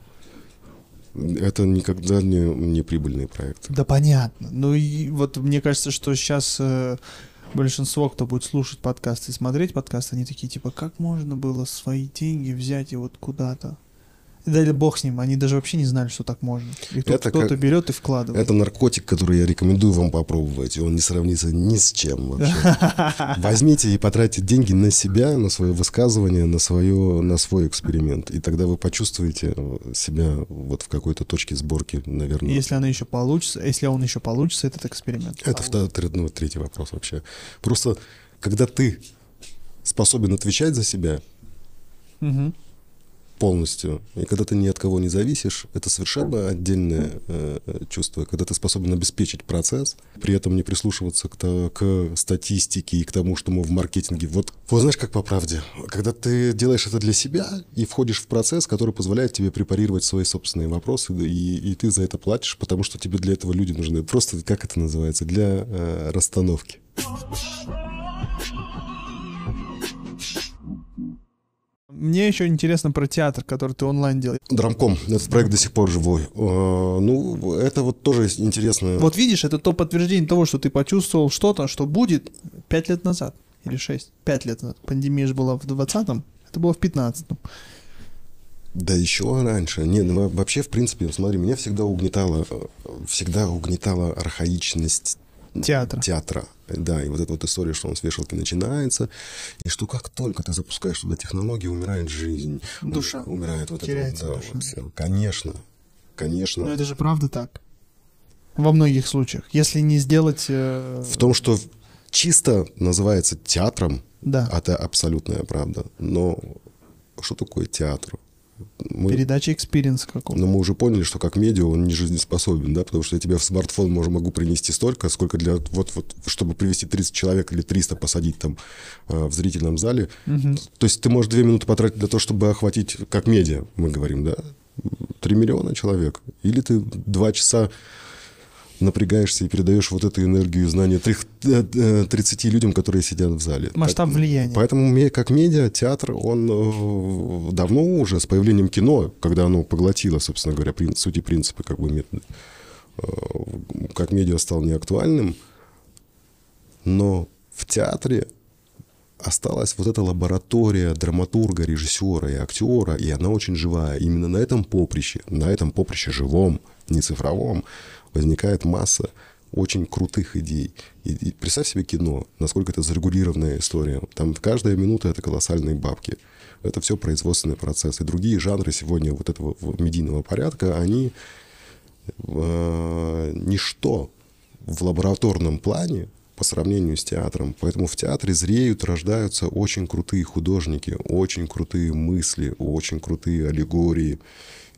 Это никогда не, не прибыльные проекты. Да понятно. Ну и вот мне кажется, что сейчас э, большинство, кто будет слушать подкасты и смотреть подкасты, они такие, типа, как можно было свои деньги взять и вот куда-то да бог с ним, они даже вообще не знали, что так можно. И тут это кто-то как... берет и вкладывает. Это наркотик, который я рекомендую вам попробовать, и он не сравнится ни с чем вообще. Возьмите и потратьте деньги на себя, на свое высказывание, на, свое, на свой эксперимент, и тогда вы почувствуете себя вот в какой-то точке сборки, наверное. Если она еще получится, если он еще получится, этот эксперимент. Это второй, ну, третий вопрос вообще. Просто когда ты способен отвечать за себя, угу полностью. И когда ты ни от кого не зависишь, это совершенно отдельное э, чувство. Когда ты способен обеспечить процесс, при этом не прислушиваться к, то, к статистике и к тому, что мы в маркетинге. Вот, вот знаешь, как по правде. Когда ты делаешь это для себя и входишь в процесс, который позволяет тебе препарировать свои собственные вопросы, и, и ты за это платишь, потому что тебе для этого люди нужны. Просто, как это называется, для э, расстановки. Мне еще интересно про театр, который ты онлайн делаешь. Драмком. Этот проект до сих пор живой. А, ну, это вот тоже интересно. Вот видишь, это то подтверждение того, что ты почувствовал что-то, что будет пять лет назад. или 6, 5 лет назад. Пандемия же была в 20-м, это было в 15-м. Да еще раньше. Не, ну, вообще, в принципе, смотри, меня всегда угнетала, э, всегда угнетала архаичность Театра. театра. Да, и вот эта вот история, что он с вешалки начинается, и что как только ты запускаешь туда технологии, умирает жизнь. Душа. Умирает вот это Теряется вот, да, душа. вот всё. Конечно, конечно. Но это же правда так. Во многих случаях. Если не сделать... э, В том, что чисто называется театром, Да, это абсолютная правда. Но что такое театр? Мы, передача experience какого-то. но мы уже поняли, что как медиа он не жизнеспособен, да, потому что я тебе в смартфон можу, могу принести столько, сколько для вот, вот чтобы привести 30 человек или 300 посадить там э, в зрительном зале. Мгм. То есть ты можешь две минуты потратить для того, чтобы охватить, как медиа, мы говорим, да, 3 миллиона человек. Или ты два часа напрягаешься и передаешь вот эту энергию знания трих- э, э, 30 людям, которые сидят в зале. Масштаб Так- влияния. Поэтому как медиа, театр, он э, давно уже с появлением кино, когда оно поглотило, собственно говоря, прин- сути принципы, как бы методы, как медиа стал неактуальным, но в театре осталась вот эта лаборатория драматурга, режиссера и актера, и она очень живая. Именно на этом поприще, на этом поприще живом, не цифровом, возникает масса очень крутых идей. И, и представь себе кино, насколько это зарегулированная история. Там каждая минута — это колоссальные бабки. Это все производственный процесс. И другие жанры сегодня вот этого медийного порядка, они э, ничто в лабораторном плане по сравнению с театром. Поэтому в театре зреют, рождаются очень крутые художники, очень крутые мысли, очень крутые аллегории.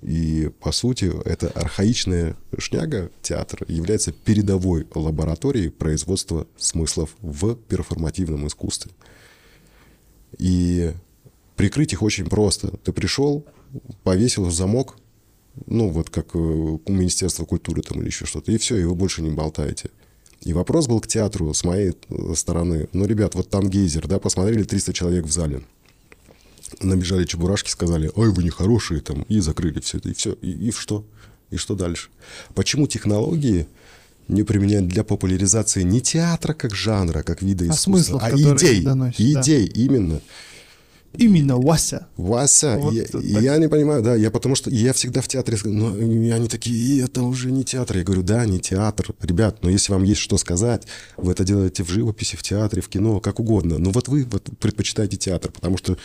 И, по сути, эта архаичная шняга, театр, является передовой лабораторией производства смыслов в перформативном искусстве. И прикрыть их очень просто. Ты пришел, повесил замок, ну, вот как э, у Министерства культуры там или еще что-то, и все, и вы больше не болтаете. И вопрос был к театру с моей э, стороны. Ну, ребят, вот там гейзер, да, посмотрели 300 человек в зале. Набежали чебурашки, сказали, ой, вы нехорошие, там, и закрыли все это, и все. И, и что? И что дальше? Почему технологии не применять для популяризации не театра как жанра, как вида А искусства, смыслов, а идей, доносят, да. идей именно. Именно Вася. Вася, Вот я, так. я не понимаю, да, я потому что я всегда в театре, но и они такие, «И это уже не театр. Я говорю, да, не театр. Ребят, но если вам есть что сказать, вы это делаете в живописи, в театре, в кино, как угодно. Но вот вы вот предпочитаете театр, потому что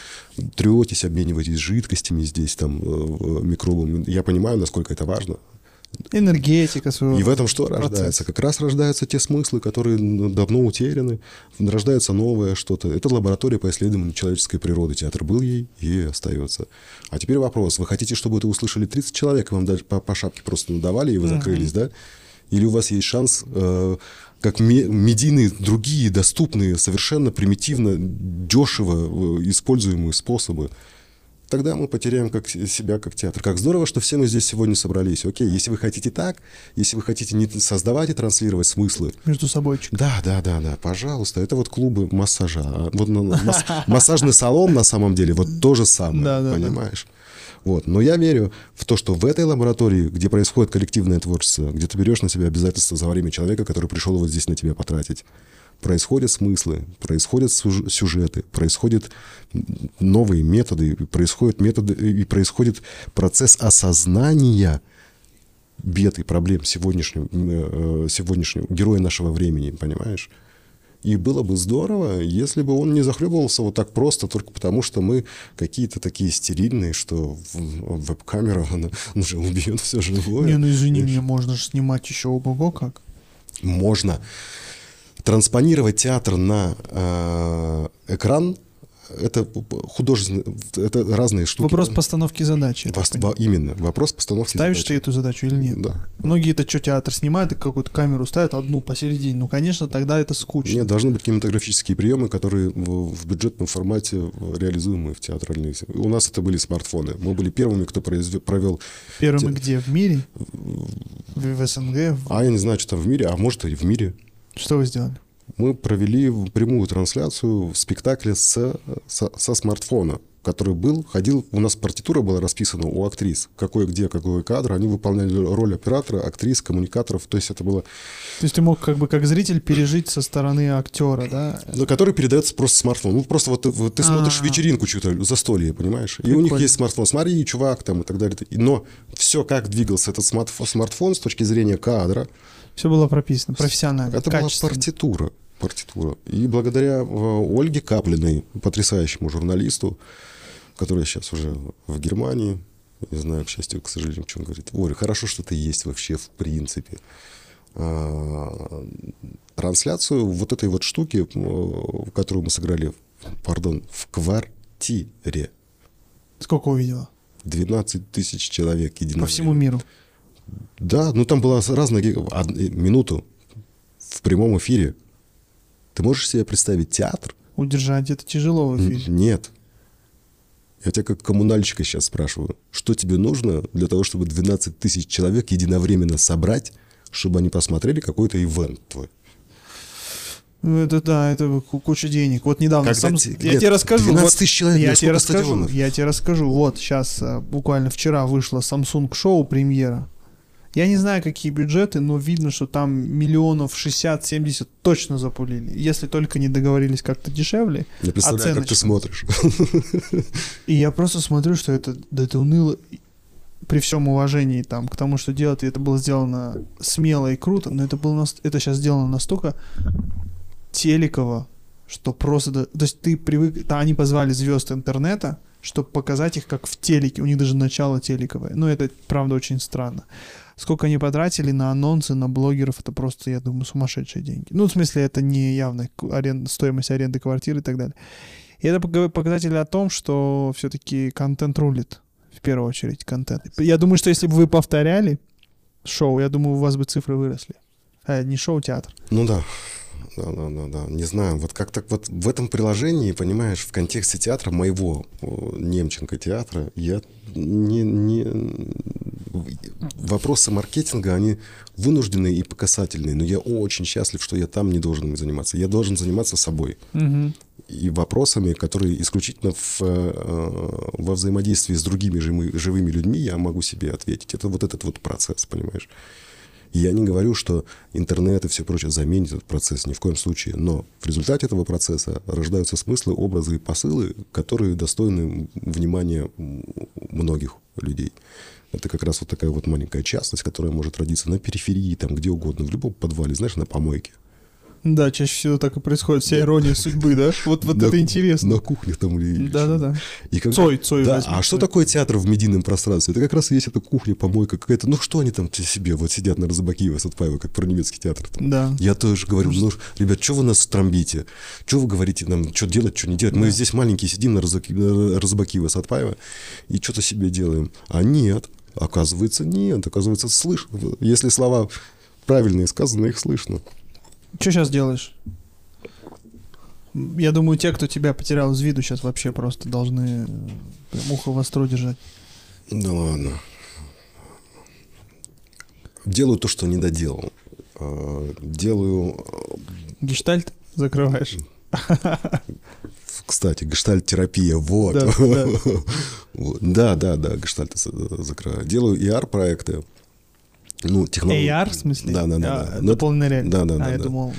третесь, обмениваетесь жидкостями здесь, там, э, в микробом. Я понимаю, насколько это важно. Энергетика своего. И в этом что процесс. рождается? Как раз рождаются те смыслы, которые давно утеряны. Рождается новое что-то. Это лаборатория по исследованию человеческой природы. Театр был ей и остается. А теперь вопрос. Вы хотите, чтобы это услышали 30 человек, и вам даже по, по шапке просто надавали, и вы закрылись, да? Или у вас есть шанс, э, как ме- медийные другие доступные, совершенно примитивно, дешево э, используемые способы тогда мы потеряем как себя как театр. Как здорово, что все мы здесь сегодня собрались. Окей, если вы хотите так, если вы хотите не создавать и транслировать смыслы, Между собойчик. да, да, да, да, пожалуйста, это вот клубы массажа. А Вот масс- массажный салон на самом деле вот то же самое, Да, да, да. понимаешь? Вот. Но я верю в то, что в этой лаборатории, где происходит коллективное творчество, где ты берешь на себя обязательства за время человека, который пришел вот здесь на тебя потратить, происходят смыслы, происходят сюж- сюжеты, происходят новые методы, происходят методы и происходит процесс осознания бед и проблем сегодняшнего, э, сегодняшнего героя нашего времени, понимаешь? И было бы здорово, если бы он не захлебывался вот так просто, только потому что мы какие-то такие стерильные, что веб-камера, она уже убьет все живое. Не, ну извини меня, можно же снимать еще ого-го как. Можно транспонировать театр на э, экран. Это художественно, это разные штуки. Вопрос постановки задачи. я так Вос- понимаю. во- именно, вопрос постановки Ставишь задачи. ты эту задачу или нет? Да. Многие это что, театр снимают и какую-то камеру ставят, одну посередине. Ну, конечно, тогда это скучно. Нет, должны быть кинематографические приемы, которые в, в бюджетном формате реализуемые в театральной. У нас это были смартфоны. Мы были первыми, кто произве- провел. Первыми те- где? В мире? В, в СНГ? В- А я не знаю, что там в мире, а может и в мире. Что вы сделали? Мы провели прямую трансляцию в спектакле с, со, со смартфона. который был, ходил, у нас партитура была расписана у актрис, какой где, какой кадр, они выполняли роль оператора, актрис, коммуникаторов, то есть это было... То есть ты мог как бы как зритель пережить со стороны актера, да? На который передается просто смартфон. Ну, просто вот, вот ты смотришь А. вечеринку что-то, застолье, понимаешь? И у них Прикольно. есть смартфон. Смотри, чувак, там и так далее. Но все, как двигался этот смартфон, смартфон с точки зрения кадра, Все было прописано, профессионально, это была партитура. партитура. И благодаря э, Ольге Каплиной, потрясающему журналисту, которая сейчас уже в Германии, не знаю, к счастью, к сожалению, что он говорит. Оля, хорошо, что ты есть вообще в принципе. А, Трансляцию вот этой вот штуки, которую мы сыграли, пардон, в квартире. Сколько увидела? 12 тысяч человек единовременно. По всему миру. Да, ну там была разная э, минуту в прямом эфире. Ты можешь себе представить театр? Удержать это тяжело в Н- эфире. Нет. Я тебя как коммунальщика сейчас спрашиваю. Что тебе нужно для того, чтобы 12 тысяч человек единовременно собрать, чтобы они посмотрели какой-то ивент твой? Ну, это да, это ку- куча денег. Вот недавно Когда сам- те- я нет, тебе расскажу. 12 вот, тысяч человек, я тебе расскажу. стадионов? Я тебе расскажу. Вот сейчас буквально вчера вышло Samsung шоу премьера. Я не знаю, какие бюджеты, но видно, что там миллионов 60-70 точно запулили. Если только не договорились как-то дешевле. Я представляю, как ты Оценочно. смотришь. И я просто смотрю, что это, да это уныло. При всем уважении там, к тому, что делать, и это было сделано смело и круто, но это было нас- это сейчас сделано настолько телеково, что просто... То есть ты привык... Да, они позвали звезд интернета, чтобы показать их как в телеке. У них даже начало телековое. Ну, это, правда, очень странно. Сколько они потратили на анонсы, на блогеров, это просто, я думаю, сумасшедшие деньги. Ну, в смысле, это не явно арен- стоимость аренды квартиры и так далее. И это показатель о том, что все-таки контент рулит. В первую очередь контент. Я думаю, что если бы вы повторяли шоу, я думаю, у вас бы цифры выросли. А, не шоу, театр. Ну да. Да, да, да, да. Не знаю, вот как так вот в этом приложении, понимаешь, в контексте театра моего Немченко театра, я не, не... Вопросы маркетинга, они вынужденные и показательные, но я очень счастлив, что я там не должен им заниматься. Я должен заниматься собой и вопросами, которые исключительно в, э, во взаимодействии с другими живыми людьми я могу себе ответить. Это вот этот вот процесс, понимаешь? Я не говорю, что интернет и все прочее заменит этот процесс, ни в коем случае. Но в результате этого процесса рождаются смыслы, образы и посылы, которые достойны внимания многих людей. Это как раз вот такая вот маленькая частность, которая может родиться на периферии, там где угодно, в любом подвале, знаешь, на помойке. Да, чаще всего так и происходит. Вся ирония судьбы, да? Вот, вот На- это интересно. На кухнях там или... Да-да-да. И как- Цой, Цой Да, возьми, а что Цой. такое театр в медийном пространстве? Это как раз и есть эта кухня, помойка какая-то. Ну что они там себе вот сидят на Розыбакиева, Сатпаева, как про немецкий театр. там? Да. Я тоже говорю, ну, ребят, что вы нас тромбите? Что вы говорите нам, что делать, что не делать? Мы здесь маленькие сидим на Розаки- на Розыбакиева, Сатпаева и что-то себе делаем. А нет, оказывается, нет. Оказывается, слышно. Если слова правильные сказаны, их слышно. Что сейчас делаешь? Я думаю, те, кто тебя потерял из виду, сейчас вообще просто должны э, прям ухо востро держать. Да ладно. Делаю то, что не доделал. А, Делаю, Гештальт закрываешь. кстати, гештальт-терапия, вот. Да, да. Да, да, да, гештальт закрываю. Делаю ER-проекты. Ну, технологии. AR, в смысле? Да, да, да. А, да. Ну, Дополненная реальность. Да, да, А, да, я да. думал...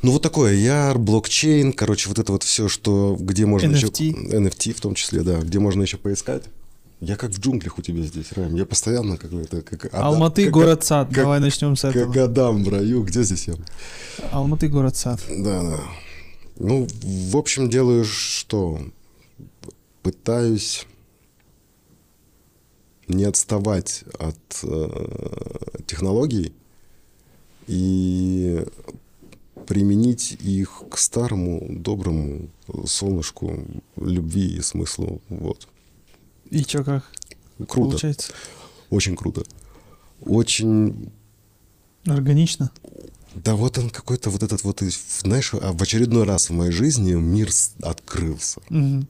Ну, вот такое ER, блокчейн, короче, вот это вот все, что, где можно еще... NFT. NFT в том числе, да, где можно еще поискать. Я как в джунглях у тебя здесь, Райм. Я постоянно как это... Как, Адам- Алматы, как- город Сад. как- Давай начнем с этого. Как Адам в раю. Где здесь я? Алматы, город Сад. Да, да. Ну, в общем, делаю что? Пытаюсь не отставать от э, технологий и применить их к старому, доброму солнышку любви и смыслу. Вот. И чё, как Круто. получается? Очень круто. Очень Органично? Да вот он какой-то вот этот вот, знаешь, а в очередной раз в моей жизни мир открылся. Мгм.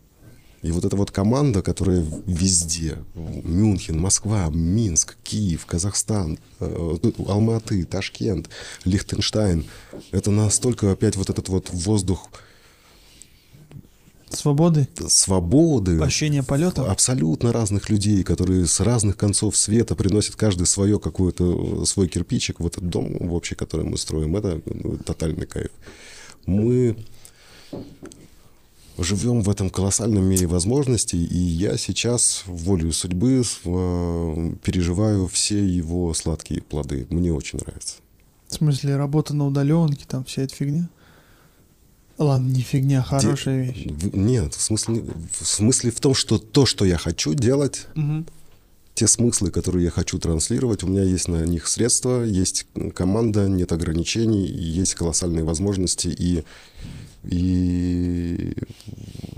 И вот эта вот команда, которая везде, Мюнхен, Москва, Минск, Киев, Казахстан, э, Алматы, Ташкент, Лихтенштайн, это настолько опять вот этот вот воздух Свободы, свободы, ощущение полета. абсолютно разных людей, которые с разных концов света приносят каждый свое какой-то свой кирпичик в этот дом в общий, который мы строим. Это ну, тотальный кайф. Мы живем в этом колоссальном мире возможностей, и я сейчас волею судьбы э, переживаю все его сладкие плоды. Мне очень нравится. В смысле, работа на удаленке, там вся эта фигня? Ладно, не фигня, хорошая Де- вещь. Нет, в смысле, в смысле в том, что то, что я хочу делать, Мгм. Те смыслы, которые я хочу транслировать, у меня есть на них средства, есть команда, нет ограничений, есть колоссальные возможности, и, и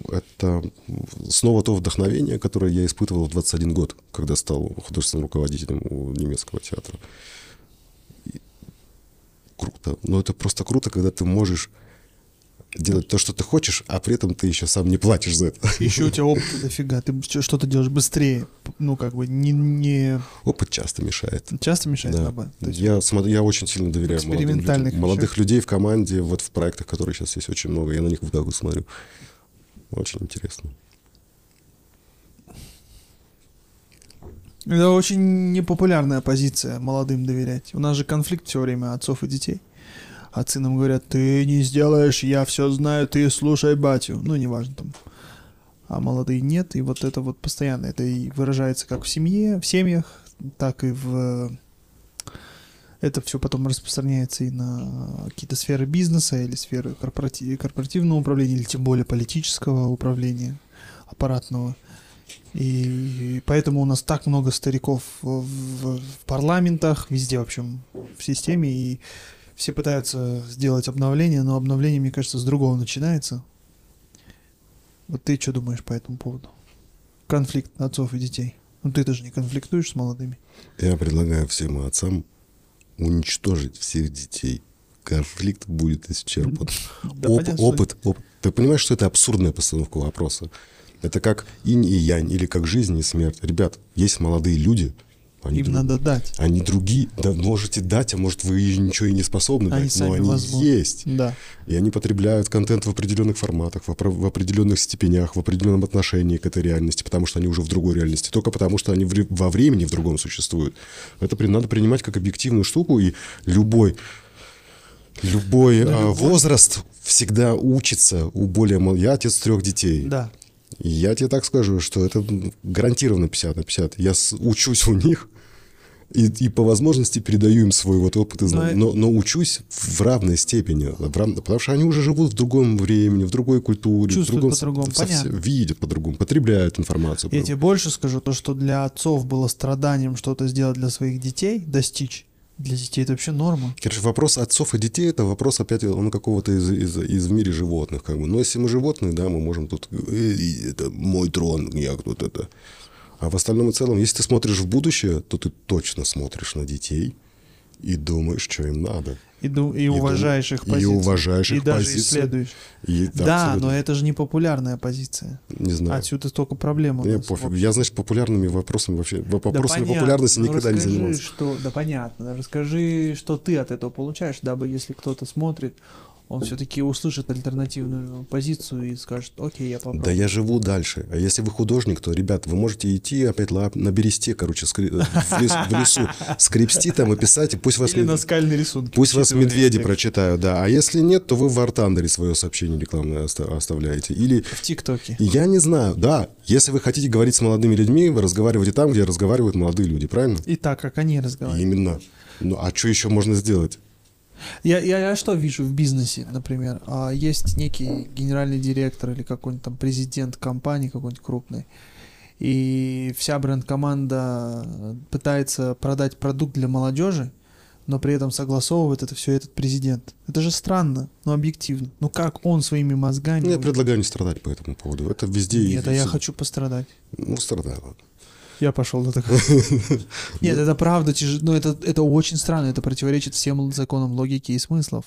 это снова то вдохновение, которое я испытывал в 21 год, когда стал художественным руководителем у немецкого театра. И круто. Но это просто круто, когда ты можешь делать то, что ты хочешь, а при этом ты еще сам не платишь за это. Еще у тебя опыта дофига, ты что-то делаешь быстрее. Ну, как бы, не, не... Опыт часто мешает. часто мешает Да. То есть Я, смотрю, я очень сильно доверяю молодым людям. молодых людей в команде, вот в проектах, которые сейчас есть очень много. Я на них так вот смотрю. Очень интересно. Это очень непопулярная позиция молодым доверять. У нас же конфликт все время отцов и детей. Отцы нам говорят, ты не сделаешь, я все знаю, ты слушай батю. Ну, неважно там. А молодые нет, и вот это вот постоянно. Это и выражается как в семье, в семьях, так и в... Это все потом распространяется и на какие-то сферы бизнеса или сферы корпорати- корпоративного управления, или тем более политического управления, аппаратного. И поэтому у нас так много стариков в- в парламентах, везде, в общем, в системе, и все пытаются сделать обновление, но обновление, мне кажется, с другого начинается. Вот ты что думаешь по этому поводу? Конфликт отцов и детей. Ну ты даже не конфликтуешь с молодыми. Я предлагаю всем отцам уничтожить всех детей. Конфликт будет исчерпан. Да, Оп- понятно, опыт, опыт. Ты понимаешь, что это абсурдная постановка вопроса? Это как инь и янь, или как жизнь и смерть. Ребят, есть молодые люди, они, Им друг- надо дать. они другие. Да, можете дать, а может вы ничего и не способны Они дать, но они возможно. есть. Да. И они потребляют контент в определенных форматах, в, определенных степенях, в определенном отношении к этой реальности, потому что они уже в другой реальности, только потому что они во времени в другом существуют. Это при- надо принимать как объективную штуку, и любой, любой, Да, а, любой. возраст всегда учится у более... Я отец трех детей. Да. Я тебе так скажу, что это гарантированно 50 на 50. Я учусь у них и, и по возможности передаю им свой вот опыт и знания. Но- Но, учусь в равной степени, в рав- потому что они уже живут в другом времени, в другой культуре, Чувствуют в другом, по-другому, совсем- понятно. видят по-другому, потребляют информацию. Я тебе больше скажу, то, что для отцов было страданием что-то сделать для своих детей, достичь, для детей это вообще норма. Короче, вопрос отцов и детей это вопрос опять он какого-то из, из, из в мире животных, как бы. Но если мы животные, да, мы можем тут «Э, это мой трон, я тут это. А в остальном и целом, если ты смотришь в будущее, то ты точно смотришь на детей и думаешь, что им надо. И, ду- и И уважаешь их и позицию. уважаешь И их даже позицию. исследуешь. И Да, абсолютно- но это же не популярная позиция. не знаю. Отсюда столько проблем. Я пофиг. Я, значит, популярными вопросами вообще Да вопросами понятно, популярности но никогда не расскажи, занимался. Что, да понятно. Расскажи, что ты от этого получаешь, дабы если кто-то смотрит, он все-таки услышит альтернативную позицию и скажет, окей, я попробую. Да я живу дальше. А если вы художник, то, ребят, вы можете идти опять на бересте, короче, скри- в, лес- в лесу, скрепсти там и писать, и пусть вас, Или наскальные рисунки. пусть вас медведи текст. прочитают, да. А если нет, то вы в Артандере свое сообщение рекламное оста- оставляете. Или В ТикТоке. я не знаю, да, если вы хотите говорить с молодыми людьми, вы разговариваете там, где разговаривают молодые люди, правильно? И так, как они разговаривают. Именно. Ну, а что еще можно сделать? Я, я, я что вижу в бизнесе, например? А, есть некий генеральный директор или какой-нибудь там президент компании какой-нибудь крупной, и вся бренд-команда пытается продать продукт для молодежи, но при этом согласовывает это все этот президент. Это же странно, но объективно. Ну как он своими мозгами... Ну, я предлагаю не страдать по этому поводу. Это везде... Нет, а я хочу пострадать. Ну, страдай, ладно. Я пошел до такого. Нет, это правда. Но это, это очень странно. Это противоречит всем законам логики и смыслов.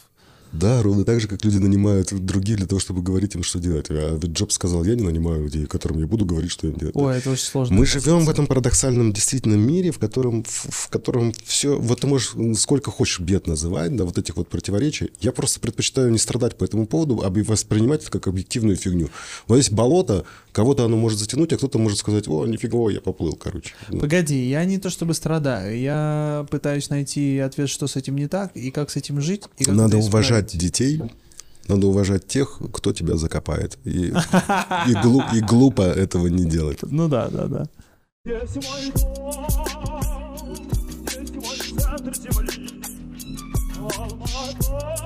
Да, ровно так же, как люди нанимают других для того, чтобы говорить им, что делать. А ведь Джобс сказал, я не нанимаю людей, которым я буду говорить, что им делать. Ой, это очень сложно. Мы живем в этом парадоксальном действительно мире, в котором, в, в котором все, вот ты можешь сколько хочешь бед называть, да, вот этих вот противоречий. Я просто предпочитаю не страдать по этому поводу, а воспринимать это как объективную фигню. Вот здесь болото, кого-то оно может затянуть, а кто-то может сказать, о, нифига, я поплыл, короче. Погоди, я не то чтобы страдаю, я пытаюсь найти ответ, что с этим не так, и как с этим жить. И как Надо уважать детей, надо уважать тех, кто тебя закопает. И, и, глуп, и глупо этого не делать. Ну да, да, да. Есть мой дом, есть мой центр земли, Алмата.